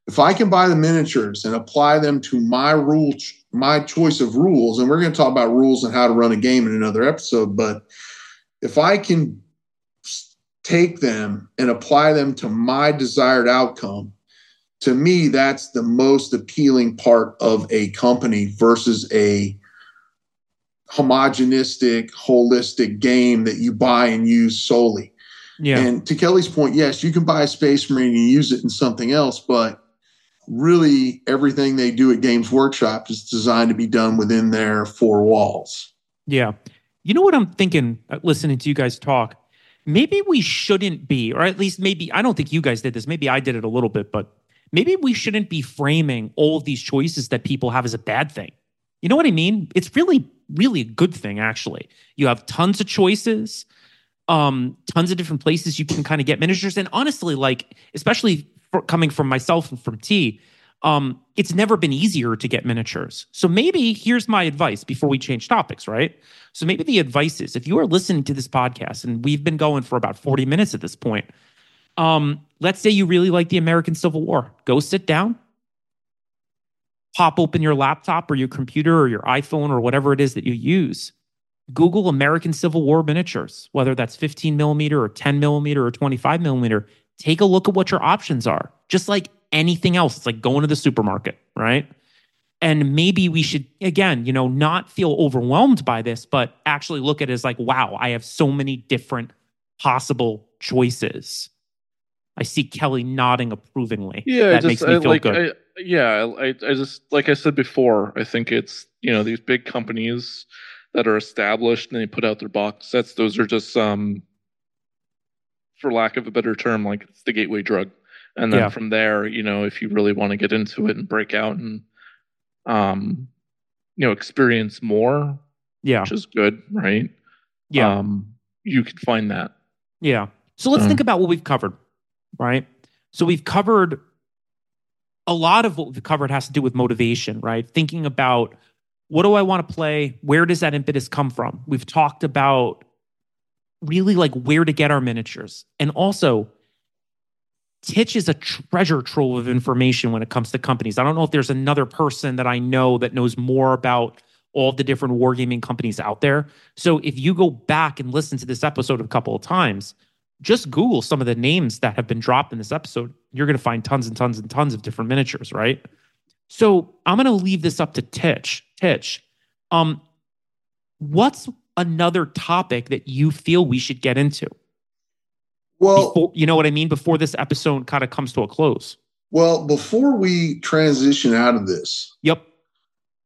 If I can buy the miniatures and apply them to my rule, my choice of rules, and we're going to talk about rules and how to run a game in another episode, but if I can take them and apply them to my desired outcome, to me, that's the most appealing part of a company versus a homogenistic, holistic game that you buy and use solely. Yeah. And to Kelly's point, yes, you can buy a Space Marine and use it in something else, but really everything they do at Games Workshop is designed to be done within their four walls. Yeah. You know what I'm thinking, uh, listening to you guys talk? Maybe we shouldn't be, or at least maybe, I don't think you guys did this. Maybe I did it a little bit, but maybe we shouldn't be framing all of these choices that people have as a bad thing. You know what I mean? It's really, really a good thing, actually. You have tons of choices, um, tons of different places you can kind of get miniatures. And honestly, like, especially for, coming from myself and from T, um, it's never been easier to get miniatures. So maybe here's my advice before we change topics, right? So maybe the advice is if you are listening to this podcast and we've been going for about 40 minutes at this point, um, let's say you really like the American Civil War. Go sit down, pop open your laptop or your computer or your iPhone or whatever it is that you use. Google American Civil War miniatures, whether that's 15 millimeter or 10 millimeter or 25 millimeter. Take a look at what your options are. Just like anything else, it's like going to the supermarket, right? And maybe we should, again, you know, not feel overwhelmed by this, but actually look at it as like, wow, I have so many different possible choices. I see Kelly nodding approvingly. Yeah, that just, makes me I, feel like, good. I, yeah, I, I just like I said before, I think it's you know these big companies that are established and they put out their box sets. Those are just um, for lack of a better term, like it's the gateway drug. And then Yeah. from there, you know, if you really want to get into it and break out and um, you know, experience more, yeah, which is good, right? yeah. Um, you can find that. Yeah. So let's Um, think about what we've covered, right? So we've covered a lot of what we've covered has to do with motivation, right? Thinking about what do I want to play? Where does that impetus come from? We've talked about really like where to get our miniatures. And also, Titch is a treasure trove of information when it comes to companies. I don't know if there's another person that I know that knows more about all the different wargaming companies out there. So if you go back and listen to this episode a couple of times, just Google some of the names that have been dropped in this episode. You're going to find tons and tons and tons of different miniatures, right? So I'm going to leave this up to Titch. Titch, um, what's another topic that you feel we should get into? Well, before, you know what I mean? Before this episode kind of comes to a close. Well, before we transition out of this, yep,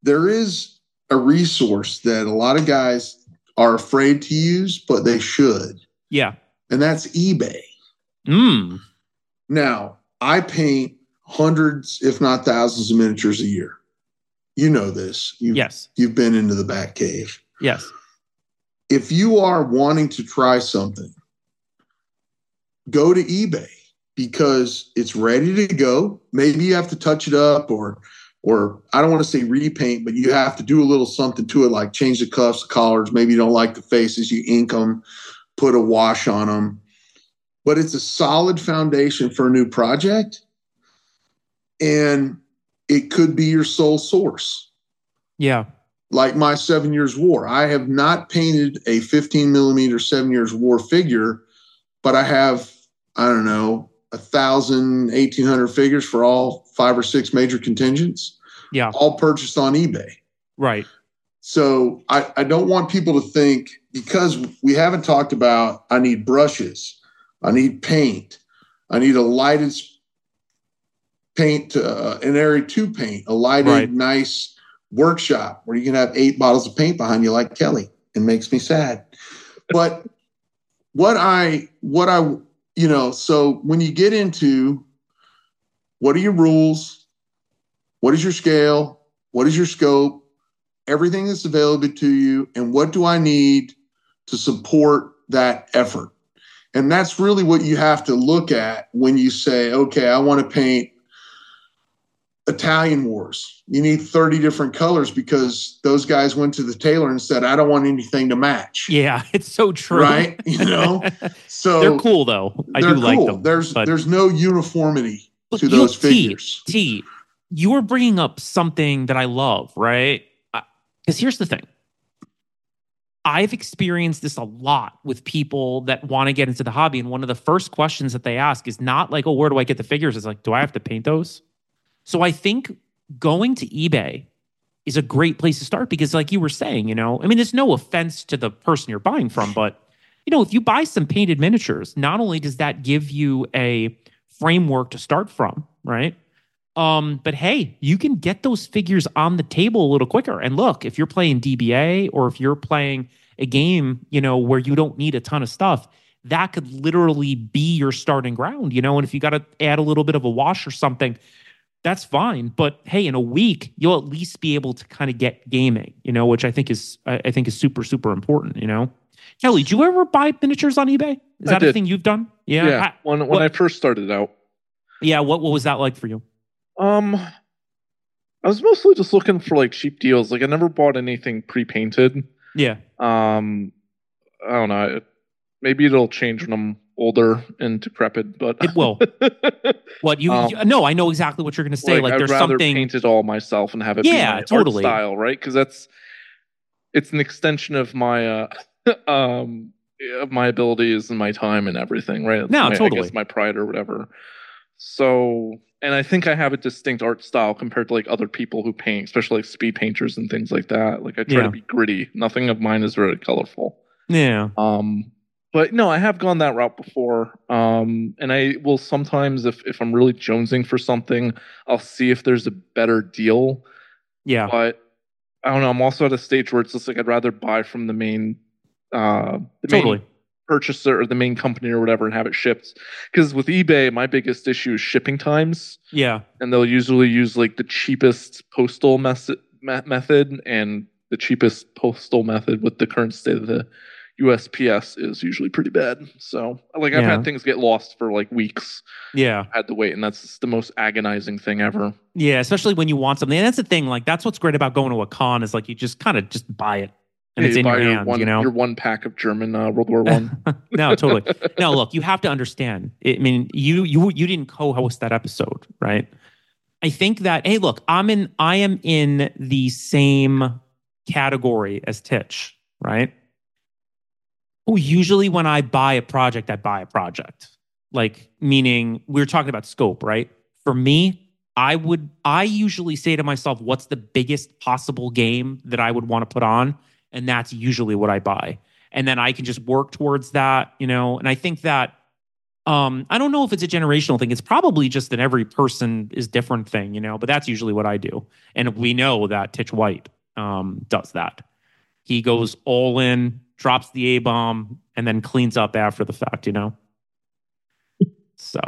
there is a resource that a lot of guys are afraid to use, but they should. Yeah, and that's eBay. Mm. Now, I paint hundreds, if not thousands, of miniatures a year. You know this. You've, yes. You've been into the back cave. Yes. If you are wanting to try something, go to eBay because it's ready to go. Maybe you have to touch it up or or I don't want to say repaint, but you have to do a little something to it, like change the cuffs, the collars. Maybe you don't like the faces, you ink them, put a wash on them. But it's a solid foundation for a new project. And it could be your sole source. Yeah. Like my seven years war. I have not painted a 15 millimeter seven years war figure, but I have, I don't know, a thousand, 1800 figures for all five or six major contingents. Yeah. All purchased on eBay. Right. So I, I don't want people to think because we haven't talked about I need brushes, I need paint, I need a lighted paint, uh, an area two paint, a lighted, right. nice workshop where you can have eight bottles of paint behind you, like Kelly. It makes me sad. But what I, what I, you know, so when you get into what are your rules? What is your scale? What is your scope? Everything that's available to you. And what do I need to support that effort? And that's really what you have to look at when you say, okay, I want to paint Italian wars. You need 30 different colors because those guys went to the tailor and said, I don't want anything to match. Yeah, [laughs] it's so true. Right? You [laughs] know? So they're cool though. I do cool. like them. There's but... there's no uniformity to those figures. T, T, you were bringing up something that I love, right? Because here's the thing. I've experienced this a lot with people that want to get into the hobby. And one of the first questions that they ask is not like, oh, where do I get the figures? It's like, do I have to paint those? So I think going to eBay is a great place to start because, like you were saying, you know, I mean, there's no offense to the person you're buying from, but you know, if you buy some painted miniatures, not only does that give you a framework to start from, right? Um, but hey, you can get those figures on the table a little quicker. And look, if you're playing DBA or if you're playing a game, you know, where you don't need a ton of stuff, that could literally be your starting ground, you know. And if you got to add a little bit of a wash or something, that's fine. But hey, in a week, you'll at least be able to kind of get gaming, you know, which I think is I think is super super important. You know, Kelly, did you ever buy miniatures on eBay? Is I that did. a thing you've done? Yeah, Yeah. yeah. I- when when what- I first started out, yeah. What what was that like for you? Um, I was mostly just looking for like cheap deals. Like I never bought anything pre-painted. Yeah. Um, I don't know. Maybe it'll change when I'm older and decrepit, but It will. [laughs] What you, Um, you- No, I know exactly what you're going to say. Like, I'd there's rather something. paint it all myself and have it be Yeah, totally. style, right? Because that's it's an extension of my uh [laughs] um of my abilities and my time and everything, right? It's No, my, I totally. guess my pride or whatever. So, and I think I have a distinct art style compared to like other people who paint, especially like speed painters and things like that. Like I try Yeah. to be gritty. Nothing of mine is very colorful. Yeah. Um, but no, I have gone that route before. Um, and I will sometimes, if if I'm really jonesing for something, I'll see if there's a better deal. Yeah. But I don't know. I'm also at a stage where it's just like I'd rather buy from the main, uh, the main Totally. Purchaser or the main company or whatever and have it shipped. Because with eBay, my biggest issue is shipping times, Yeah. and they'll usually use like the cheapest postal method method and the cheapest postal method with the current state of the USPS is usually pretty bad. So like I've Yeah. had things get lost for like weeks. Yeah. I had to wait, and that's the most agonizing thing ever. Yeah, especially when you want something. And that's the thing. Like that's what's great about going to a con is like you just kind of just buy it and Yeah, it's you in your hands. one, you know. your one pack of German uh, World War One. [laughs] no, totally. [laughs] No, look, you have to understand. I mean, you you you didn't co-host that episode, right? I think that hey, look, I'm in. I am in the same category as Titch, right? Oh, usually when I buy a project, I buy a project. Like meaning we're talking about scope, right? For me, I would I usually say to myself, what's the biggest possible game that I would want to put on? And that's usually what I buy. And then I can just work towards that, you know. And I think that um, I don't know if it's a generational thing. It's probably just an every person is different thing, you know, but that's usually what I do. And we know that Titch White um, does that. He goes all in, drops the A bomb, and then cleans up after the fact, you know? [laughs] So,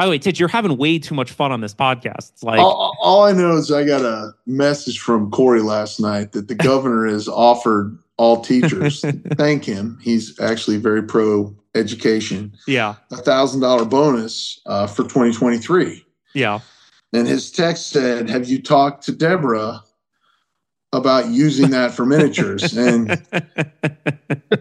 by the way, Titch, you're having way too much fun on this podcast. It's like, all, all I know is I got a message from Corey last night that the governor has [laughs] offered all teachers, [laughs] thank him. He's actually very pro education, yeah, a thousand dollar bonus uh, for 2023. yeah. And his text said, Have you talked to Deborah about using that for miniatures? [laughs] And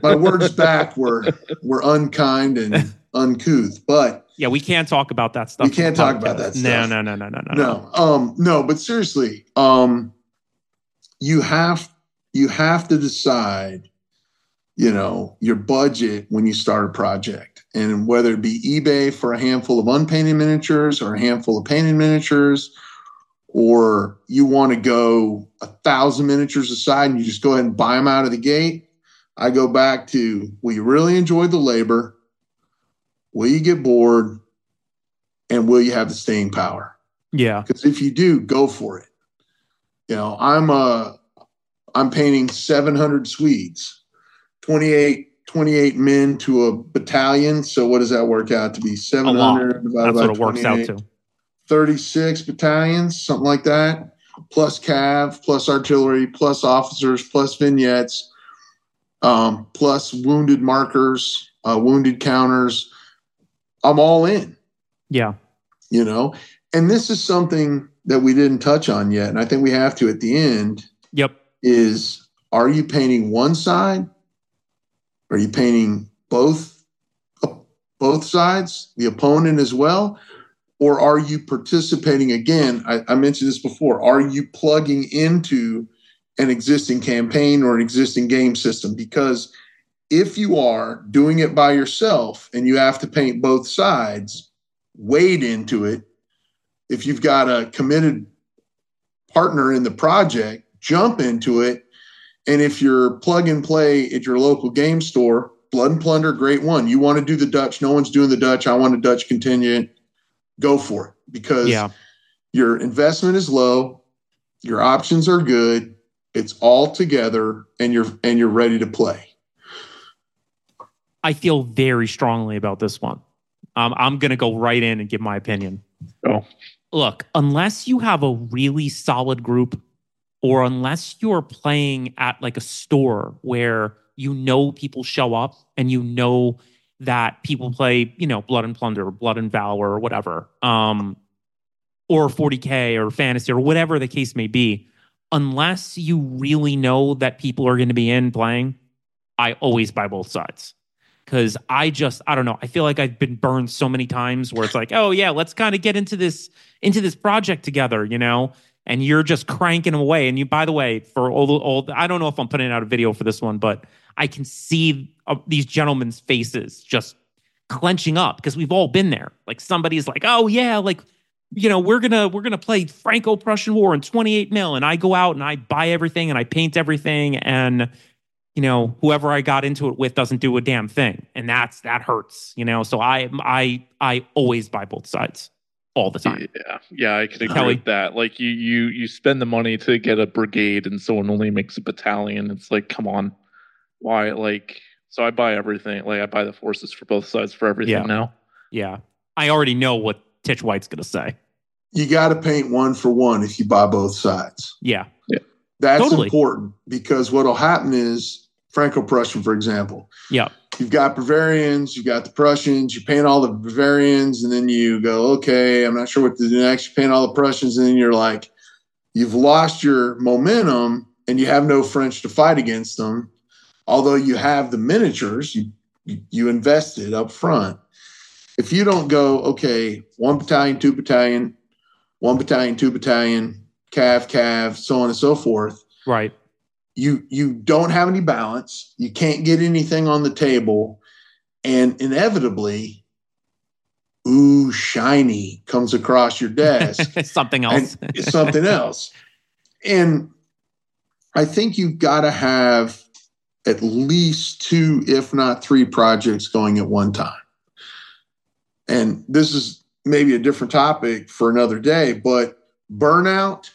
my words back were were unkind and uncouth, but yeah, we can't talk about that stuff. We can't talk about that No, stuff. no, no, no, no, no, no, um, no, but seriously, um, you have you have to decide, you know, your budget when you start a project, and whether it be eBay for a handful of unpainted miniatures or a handful of painted miniatures, or you want to go a thousand miniatures aside and you just go ahead and buy them out of the gate. I go back to will you really enjoy the labor? Will you get bored? And will you have the staying power? Yeah, because if you do go for it you know i'm uh i'm painting 700 swedes 28 28 men to a battalion so what does that work out to be 700 divided that's by what it works out to. 36 battalions something like that plus cav plus artillery plus officers plus vignettes um, plus wounded markers uh, wounded counters i'm all in. Yeah, you know? And this is something that we didn't touch on yet and i think we have to at the end. Yep. is are you painting one side? Are you painting both both sides the opponent as well? Or are you participating again I, I mentioned this before are you plugging into an existing campaign or an existing game system? Because if you are doing it by yourself and you have to paint both sides wade into it if you've got a committed partner in the project, jump into it. And if you're plug and play at your local game store, Blood and Plunder, great one. You want to do the Dutch, no one's doing the Dutch. I want a Dutch contingent. Go for it because Yeah. your investment is low, your options are good, it's all together, and you're and you're ready to play. I feel very strongly about this one. Um, I'm going to go right in and give my opinion. Oh. Look, unless you have a really solid group or unless you're playing at like a store where you know people show up and you know that people play, you know, Blood and Plunder or Blood and Valor or whatever, um, or 40K or fantasy or whatever the case may be, unless you really know that people are going to be in playing, I always buy both sides because I just I don't know. I feel like I've been burned so many times where it's like, oh yeah, let's kind of get into this into this project together, you know. And you're just cranking away. And you, by the way, for all the old, I don't know if I'm putting out a video for this one, but I can see uh, these gentlemen's faces just clenching up because we've all been there. Like somebody's like, oh yeah, like you know, we're gonna we're gonna play Franco-Prussian War in 28 mil, and I go out and I buy everything and I paint everything, and you know, whoever I got into it with doesn't do a damn thing, and that's that hurts, you know. So I I I always buy both sides all the time. Yeah, yeah, I can agree Kelly? with that. Like you, you, you spend the money to get a brigade, and someone only makes a battalion. It's like, come on, why? Like, so I buy everything. Like I buy the forces for both sides for everything Yeah. now. Yeah, I already know what Titch White's gonna say. You got to paint one for one if you buy both sides. Yeah, That's Totally. important because what'll happen is Franco-Prussian, for example. Yeah. You've got Bavarians, you've got the Prussians, you paint all the Bavarians, and then you go, okay, I'm not sure what to do next. You paint all the Prussians, and then you're like, you've lost your momentum and you have no French to fight against them. Although you have the miniatures, you you invested up front. If you don't go, okay, one battalion, two battalion, one battalion, two battalion, calf, calf, so on and so forth. Right. You you don't have any balance. You can't get anything on the table, and inevitably, ooh, shiny comes across your desk. [laughs] something else. it's something else. And I think you've got to have at least two, if not three projects going at one time. And this is maybe a different topic for another day, but burnout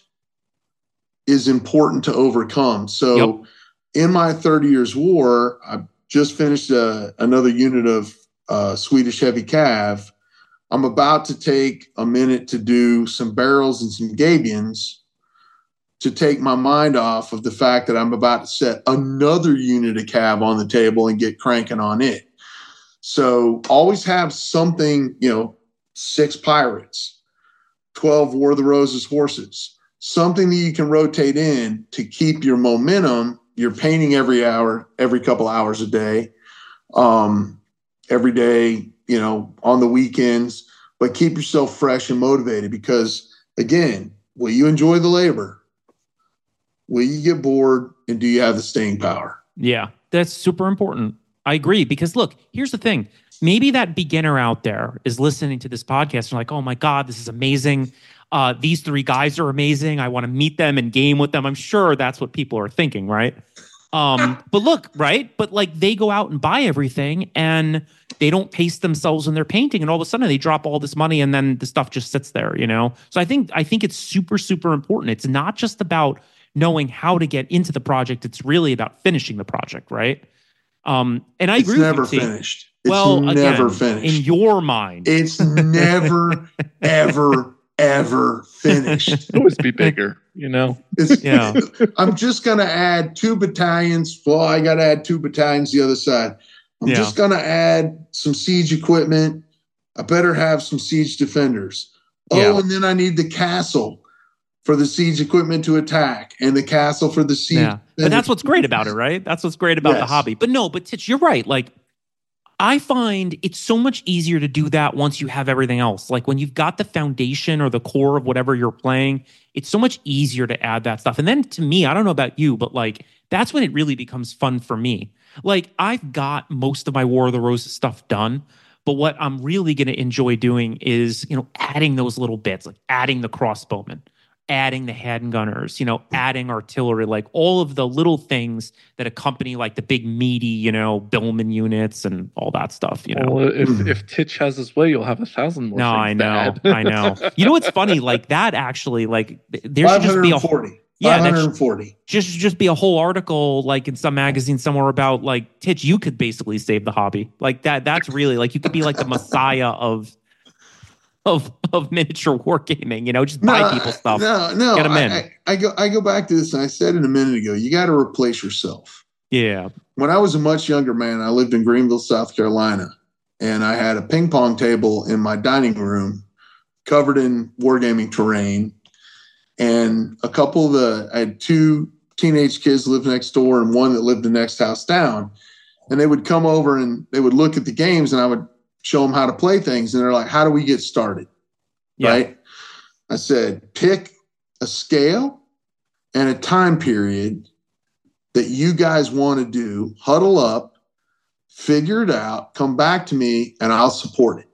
is important to overcome. So, Yep. in my 30 years war, I just finished uh another unit of uh, Swedish heavy cav. I'm about to take a minute to do some barrels and some Gabions to take my mind off of the fact that I'm about to set another unit of cav on the table and get cranking on it. So always have something, you know, six pirates, 12 War of the Roses horses, something that you can rotate in to keep your momentum. You're painting every hour, every couple hours a day, um, every day, you know, on the weekends, but keep yourself fresh and motivated because, again, will you enjoy the labor? Will you get bored? And do you have the staying power? Yeah, that's super important. I agree because look, here's the thing. Maybe that beginner out there is listening to this podcast and like, oh my God, this is amazing. Uh, these three guys are amazing. I want to meet them and game with them. I'm sure that's what people are thinking, right? Um, [laughs] but look, right? But like they go out and buy everything and they don't pace themselves in their painting, and all of a sudden they drop all this money and then the stuff just sits there, you know? So I think I think it's super, super important. It's not just about knowing how to get into the project, it's really about finishing the project, right? Um, and I It's agree never with you. Finished. It's Well, never again, finished. in your mind. it's never, [laughs] ever, ever finished. [laughs] always be bigger, you know. It's, Yeah. [laughs] I'm just going to add two battalions. Well, I got to add two battalions the other side. I'm Yeah. just going to add some siege equipment. I better have some siege defenders. Oh, Yeah. and then I need the castle for the siege equipment to attack and the castle for the siege. Yeah. But that's what's great about it, right? That's what's great about the hobby. But no, but Titch, you're right. Like, I find it's so much easier to do that once you have everything else. Like when you've got the foundation or the core of whatever you're playing, it's so much easier to add that stuff. And then to me, I don't know about you, but like that's when it really becomes fun for me. Like I've got most of my War of the Roses stuff done, but what I'm really going to enjoy doing is, you know, adding those little bits, like adding the crossbowmen, adding the handgunners, you know, adding artillery, like all of the little things that accompany like the big meaty, you know, Billman units and all that stuff, you know. Well, if Mhm. if Titch has his way, you'll have a thousand more. no, I know. I [laughs] know. You know what's funny? Like that actually, like there should just be a 540. Yeah, that sh- 540. just just be a whole article like in some magazine somewhere about like Titch, you could basically save the hobby. Like that that's [laughs] really like you could be like the messiah of of of miniature wargaming, you know, just buy people stuff. No, no. Get 'em I, in. I, I go I go back to this and I said it a minute ago. You got to replace yourself. Yeah. When I was a much younger man, I lived in Greenville, South Carolina, and I had a ping pong table in my dining room covered in wargaming terrain. And a couple of the I had two teenage kids live next door and one that lived the next house down. And they would come over and they would look at the games and I would show them how to play things. And they're like, How do we get started? Yeah. right? I said, pick a scale and a time period that you guys want to do, huddle up, figure it out, come back to me, and I'll support it.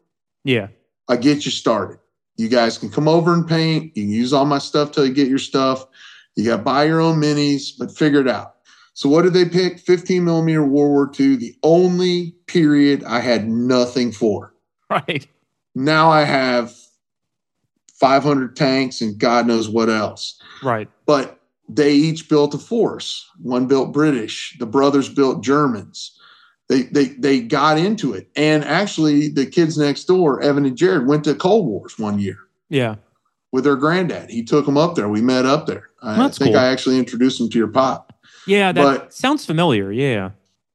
Yeah. I get you started. You guys can come over and paint. You can use all my stuff till you get your stuff. You got to buy your own minis, but figure it out. So, what did they pick? 15 millimeter World War II, the only period I had nothing for Right. now I have 500 tanks and God knows what else. Right. But they each built a force. One built British, the brothers built Germans. They, they, they got into it. And actually, the kids next door, Evan and Jared, went to Cold Wars one year Yeah. with their granddad. He took them up there. We met up there. I think cool. I actually introduced them to your pop. Yeah, that But- sounds familiar. Yeah.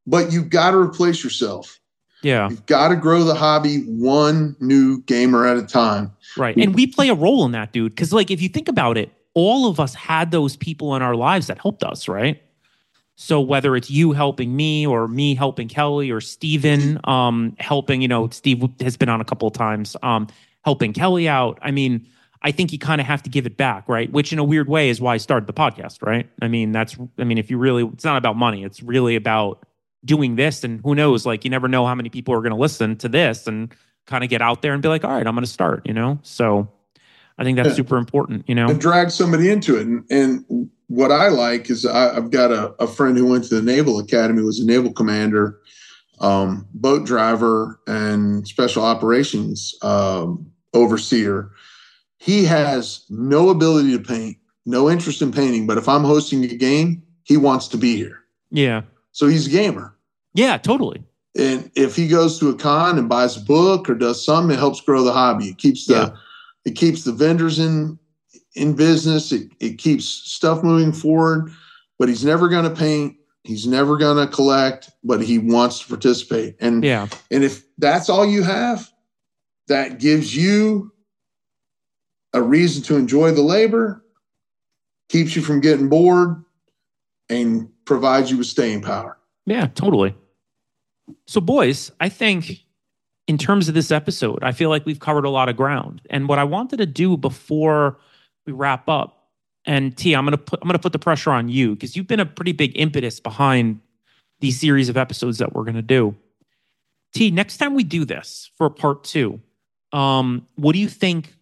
But you've got to replace yourself. Yeah. You've got to grow the hobby one new gamer at a time. Right. And we play a role in that, dude. Because, like, if you think about it, all of us had those people in our lives that helped us, right? So whether it's you helping me or me helping Kelly or Steven um, helping, you know, Steve has been on a couple of times, um, helping Kelly out. I mean, I think you kind of have to give it back, right? Which in a weird way is why I started the podcast, right? I mean, that's, I mean, if you really, it's not about money. It's really about doing this. And who knows, like, you never know how many people are going to listen to this and kind of get out there and be like, all right, I'm going to start, you know? So I think that's Yeah. super important, you know? and drag somebody into it. And, and what I like is I, I've got a, a friend who went to the Naval Academy, was a naval commander, um, boat driver, and special operations um, overseer. He has no ability to paint, no interest in painting, but if I'm hosting a game, he wants to be here. Yeah. So he's a gamer. Yeah, totally. And if he goes to a con and buys a book or does something, it helps grow the hobby. It keeps the Yeah. it keeps the vendors in in business. It it keeps stuff moving forward. But he's never going to paint. He's never going to collect. But he wants to participate. And Yeah. and if that's all you have, that gives you a reason to enjoy the labor, keeps you from getting bored, and provides you with staying power. Yeah, totally. So, boys, I think in terms of this episode, I feel like we've covered a lot of ground. And what I wanted to do before we wrap up, and T, I'm gonna put I'm gonna put the pressure on you because you've been a pretty big impetus behind these series of episodes that we're gonna do. T, next time we do this for part two, um, what do you think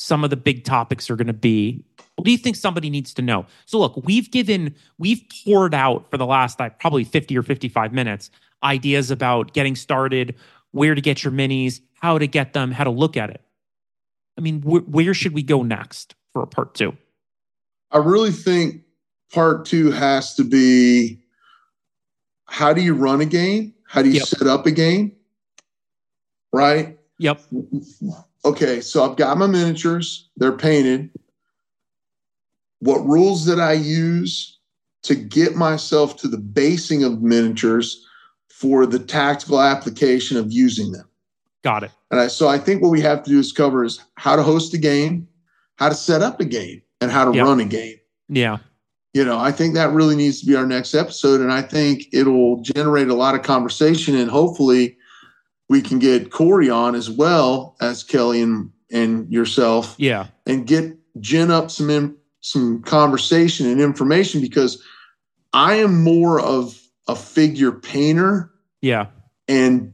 some of the big topics are gonna be? What do you think somebody needs to know? So look, we've given, we've poured out for the last like probably 50 or 55 minutes ideas about getting started, where to get your minis, how to get them, how to look at it. I mean, wh- where should we go next for a part two? I really think part two has to be how do you run a game? How do you Yep. set up a game? Right? Yep. Okay, so I've got my miniatures, they're painted. What rules did I use to get myself to the basing of miniatures for the tactical application of using them? Got it. And I, so I think what we have to do is cover is how to host a game, how to set up a game, and how to Yep. run a game Yeah. you know i think that really needs to be our next episode and i think it'll generate a lot of conversation and hopefully we can get corey on as well as kelly and and yourself Yeah. and get gin up some in, some conversation and information because i am more of a figure painter Yeah. and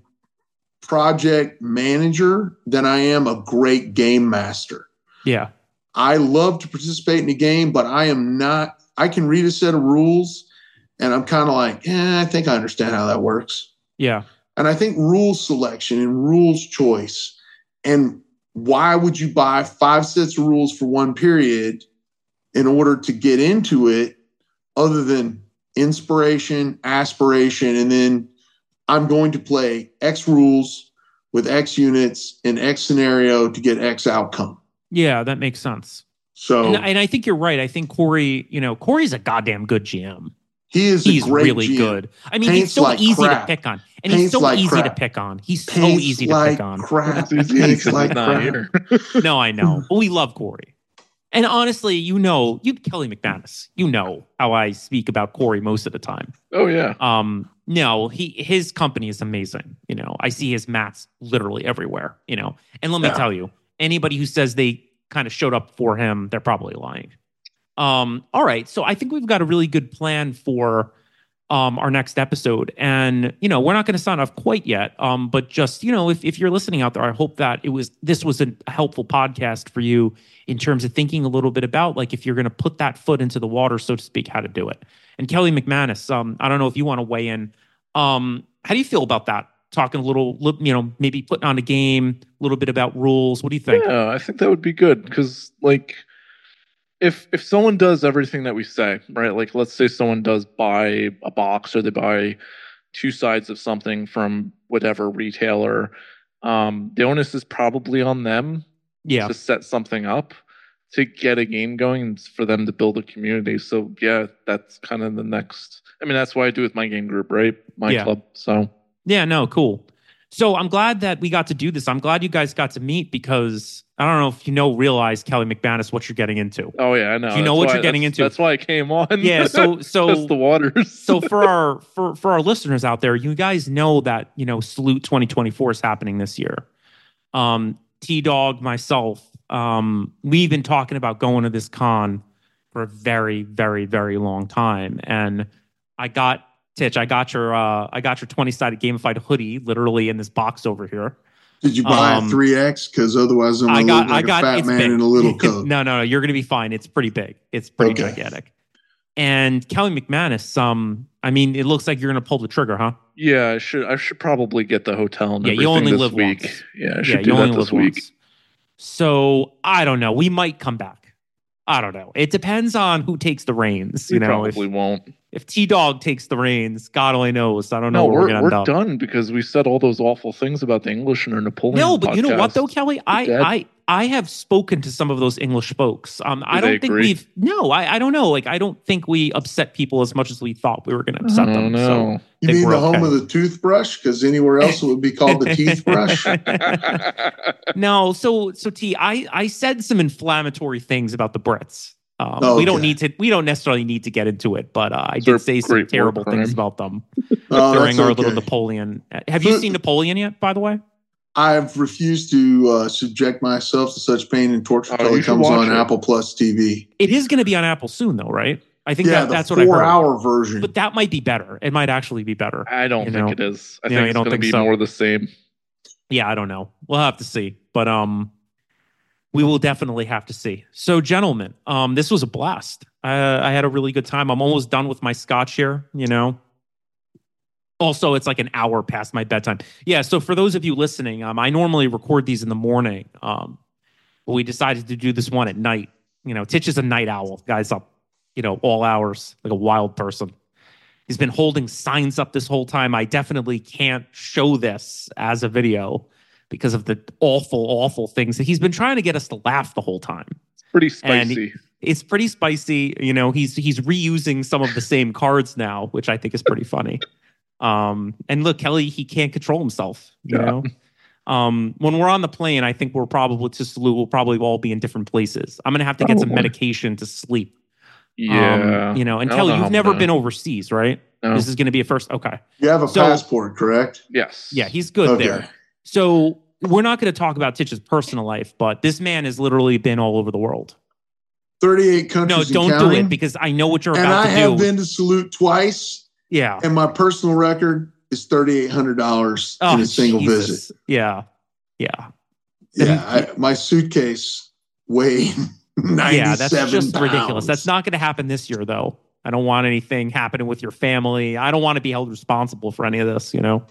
project manager than i am a great game master Yeah. I love to participate in a game, but I am not. I can read a set of rules, and I'm kind of like, eh, I think I understand how that works. Yeah. And I think rule selection and rules choice, and why would you buy five sets of rules for one period in order to get into it, other than inspiration, aspiration, and then I'm going to play X rules with X units in X scenario to get X outcome. Yeah. That makes sense. So And, and I think you're right. I think Corey, you know, Corey's a goddamn good GM. He is He's a great really GM. good. I mean, he's so like easy crap. to pick on. And he's so like easy to pick on. He's so Paints easy to like pick on. Crap. [laughs] It's Paints like not crap. here. [laughs] no, I know. [laughs] But we love Corey. And honestly, you know, you Kelly McManus, you know how I speak about Corey most of the time. Oh yeah. Um, no, he his company is amazing. You know, I see his mats literally everywhere, you know. And let me Yeah. tell you, anybody who says they kind of showed up for him, they're probably lying. Um, all right. So I think we've got a really good plan for um our next episode. And you know, we're not going to sign off quite yet. Um, but just, you know, if, if you're listening out there, I hope that it was this was a helpful podcast for you in terms of thinking a little bit about like if you're going to put that foot into the water, so to speak, how to do it. And Kelly McManus, um, I don't know if you want to weigh in. Um, how do you feel about that? Talking a little, you know, maybe putting on a game, a little bit about rules. What do you think? Yeah, I think that would be good because like if if someone does everything that we say, right? Like let's say someone does buy a box or they buy two sides of something from whatever retailer, um, the onus is probably on them Yeah, to set something up to get a game going and for them to build a community. So yeah, that's kind of the next I mean, that's what I do with my game group, right? My Yeah. club. So Yeah, no, cool. So I'm glad that we got to do this. I'm glad you guys got to meet because I don't know if you know, realize Kelly McManus what you're getting into. Oh yeah, I know. Do you know That's what why- you're getting into? That's why I came on. Yeah, so [laughs] so the waters. so for our for for our listeners out there, you guys know that you know Salute 2024 is happening this year. Um, T Dog, myself, um, we've been talking about going to this con for a very, very, very long time, and I got Titch, I got your uh, I got your 20 sided gamified hoodie, literally in this box over here. Did you buy Um, a three X? Because otherwise, I'm I got, look like I got, a fat it's man big. in a little [laughs] coat. no, no, no, you're gonna be fine. It's pretty big. It's pretty Okay. gigantic. And Kelly McManus, um, I mean, it looks like you're gonna pull the trigger, huh? yeah, I should I should probably get the hotel and Yeah, you only this live week. once. Yeah, I should yeah, do you only that this live week. once. So I don't know. We might come back. I don't know. It depends on who takes the reins. We You know, if, probably won't. If T Dog takes the reins, God only knows. I don't know No, where we're, we're, gonna we're done because we said all those awful things about the English in our Napoleon. No, but you know what though, Kelly? I dead. I I have spoken to some of those English folks. Um, I don't think agree? we've no, I, I don't know. Like I don't think we upset people as much as we thought we were gonna upset Oh them. So no. You mean the home okay. of the toothbrush? Because anywhere else it would be called the teeth brush. [laughs] [laughs] no, so so T, I I said some inflammatory things about the Brits. Um, We don't Okay. need to. We don't necessarily need to get into it, but uh, I did say some great war terrible things about them [laughs] Oh, during our okay. little Napoleon. Have you seen Napoleon yet? By the way, I've refused to uh, subject myself to such pain and torture Oh, until you it comes on it. Apple Plus TV. it is going to be on Apple soon, though, right? I think Yeah, that, that's what I heard. four-hour version. But that might be better. It might actually be better. I don't think know? it is. I you think it's don't going to think be so? more the same. Yeah, I don't know. We'll have to see. But um we will definitely have to see. So gentlemen, um this was a blast. I had a really good time. I'm almost done with my scotch here, you know. Also, it's like an hour past my bedtime. Yeah, so for those of you listening, um I normally record these in the morning. Um but we decided to do this one at night. You know, Titch is a night owl. Guy's up, you know, all hours, like a wild person. He's been holding signs up this whole time. I definitely can't show this as a video because of the awful, awful things that he's been trying to get us to laugh the whole time. It's pretty And- spicy. It's pretty spicy. You know, he's he's reusing some of the same cards now, which I think is pretty funny. Um, and look, Kelly, he can't control himself. You Yeah. know, um, when we're on the plane, I think we're probably to salute. We'll probably all be in different places. I'm gonna have to get some Probably. medication to sleep. Um, yeah. you know, and Kelly, know you've never I'm been overseas, right? No. This is going to be a first. Okay. you have a So- passport, correct? yes. Yeah, he's good okay. there. So we're not going to talk about Titch's personal life, but this man has literally been all over the world. 38 countries. No, don't do it because I know what you're And about I to do. I have been to Salute twice, yeah. and my personal record is $3,800 in a single Oh, Jesus. visit. Yeah. Yeah. Yeah, I, my suitcase weighed 97 yeah. That's just pounds. ridiculous. That's not going to happen this year, though. I don't want anything happening with your family. I don't want to be held responsible for any of this, you know?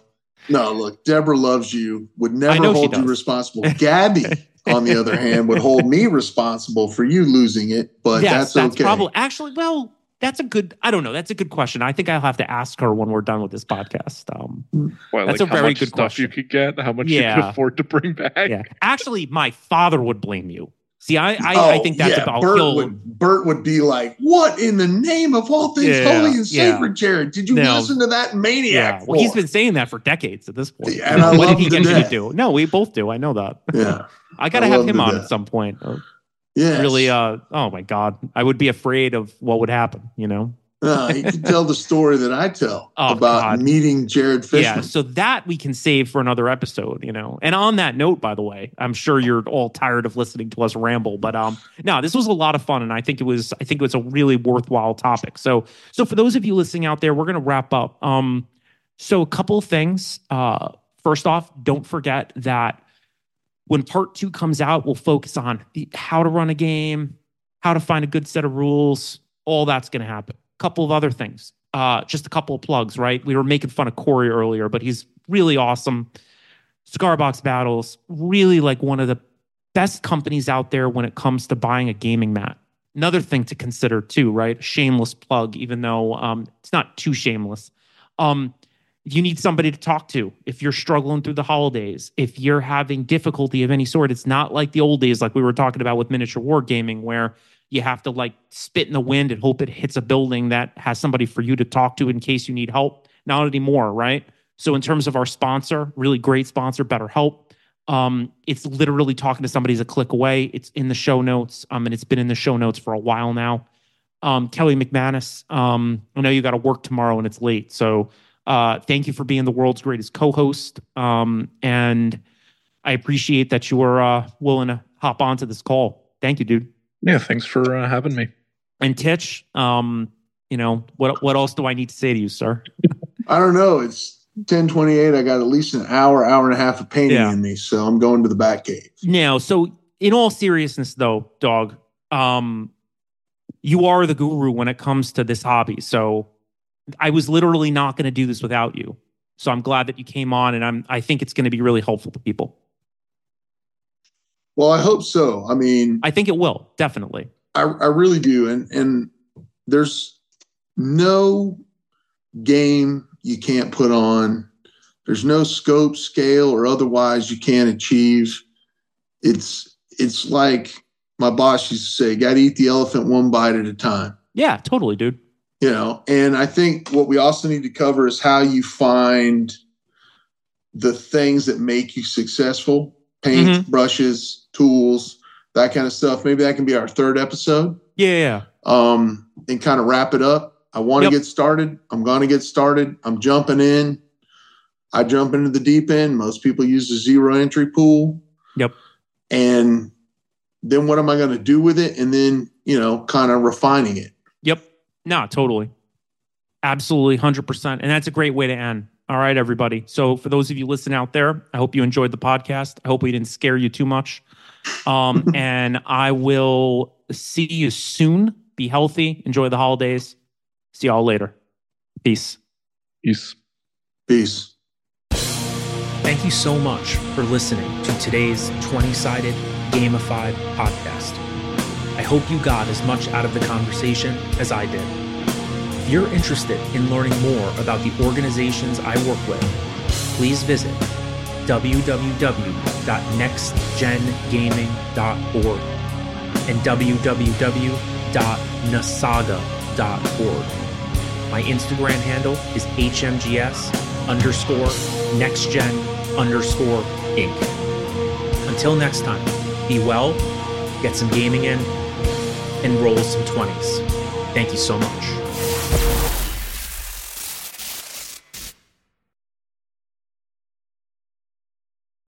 No, look, Deborah loves you, would never hold you responsible. Gabby, [laughs] on the other hand, would hold me responsible for you losing it, but yes, that's, okay. probably actually. Well, that's a good. I don't know. That's a good question. I think I'll have to ask her when we're done with this podcast. Um, What, That's like a how very much good stuff you could get, how much you could afford to bring back. yeah, actually, my father would blame you. See, I I, I Oh, think that's yeah, about Bert he'll. would Bert would be like, "What in the name of all things Yeah, holy and yeah. sacred, Jared? Did you listen to that maniac?" well, he's for?" been saying that for decades at this point. Yeah, and I [laughs] what did he get you to do? No, we both do. I know that. yeah, [laughs] I got to I have him him on death. at some point. Yeah. Really, uh, oh my god, I would be afraid of what would happen. You know. Uh, he could tell the story that I tell [laughs] Oh, about God. meeting Jared Fishman. Yeah, so that we can save for another episode, you know. And on that note, by the way, I'm sure you're all tired of listening to us ramble, but um no, this was a lot of fun and I think it was I think it was a really worthwhile topic. So so for those of you listening out there, we're going to wrap up. Um so a couple of things. Uh first off, don't forget that when part 2 comes out, we'll focus on the, how to run a game, how to find a good set of rules, all that's going to happen. Couple of other things uh, just a couple of plugs, right? We were making fun of Corey earlier, but he's really awesome. Cigar Box Battles, really like one of the best companies out there when it comes to buying a gaming mat. Another thing to consider too, right? Shameless plug, even though um, it's not too shameless. Um, you need somebody to talk to if you're struggling through the holidays, if you're having difficulty of any sort. It's not like the old days, like we were talking about with miniature wargaming, where you have to like spit in the wind and hope it hits a building that has somebody for you to talk to in case you need help. Not anymore, right? So in terms of our sponsor, really great sponsor, BetterHelp. Um, it's literally talking to somebody's a click away. It's in the show notes, um, and it's been in the show notes for a while now. Um, Kelly McManus, um, I know you got to work tomorrow and it's late, so uh, thank you for being the world's greatest co-host. Um, and I appreciate that you were uh, willing to hop onto this call. Thank you, dude. Yeah, thanks for uh, having me. And Titch, um, you know what? What else do I need to say to you, sir? [laughs] I don't know. It's ten twenty eight. I got at least an hour, hour and a half of painting Yeah. in me, so I'm going to the back cave. Now, so in all seriousness, though, dog, um, you are the guru when it comes to this hobby. So I was literally not going to do this without you. So I'm glad that you came on, and I'm. I think it's going to be really helpful to people. Well, I hope so. I mean, I think it will definitely. I, I really do. And and there's no game you can't put on. There's no scope, scale, or otherwise you can't achieve. It's it's like my boss used to say, gotta eat the elephant one bite at a time. Yeah, totally, dude. You know, and I think what we also need to cover is how you find the things that make you successful. Paint, mm-hmm. brushes, tools, that kind of stuff. Maybe that can be our third episode Yeah, yeah. um, and kind of wrap it up. I want to Yep. get started. I'm going to get started. I'm jumping in. I jump into the deep end. Most people use the zero entry pool. Yep. And then what am I going to do with it? And then, you know, kind of refining it. Yep. No, totally. Absolutely, 100%. And that's a great way to end. All right, everybody. So, for those of you listening out there, I hope you enjoyed the podcast. I hope we didn't scare you too much. Um, [laughs] and I will see you soon. Be healthy. Enjoy the holidays. See y'all later. Peace. Peace. Peace. Thank you so much for listening to today's 20 sided gamified podcast. I hope you got as much out of the conversation as I did. If you're interested in learning more about the organizations I work with, please visit www.nextgengaming.org and www.nasaga.org. My Instagram handle is hmgs underscore nextgen underscore inc. Until next time, be well, get some gaming in, and roll some 20s. Thank you so much.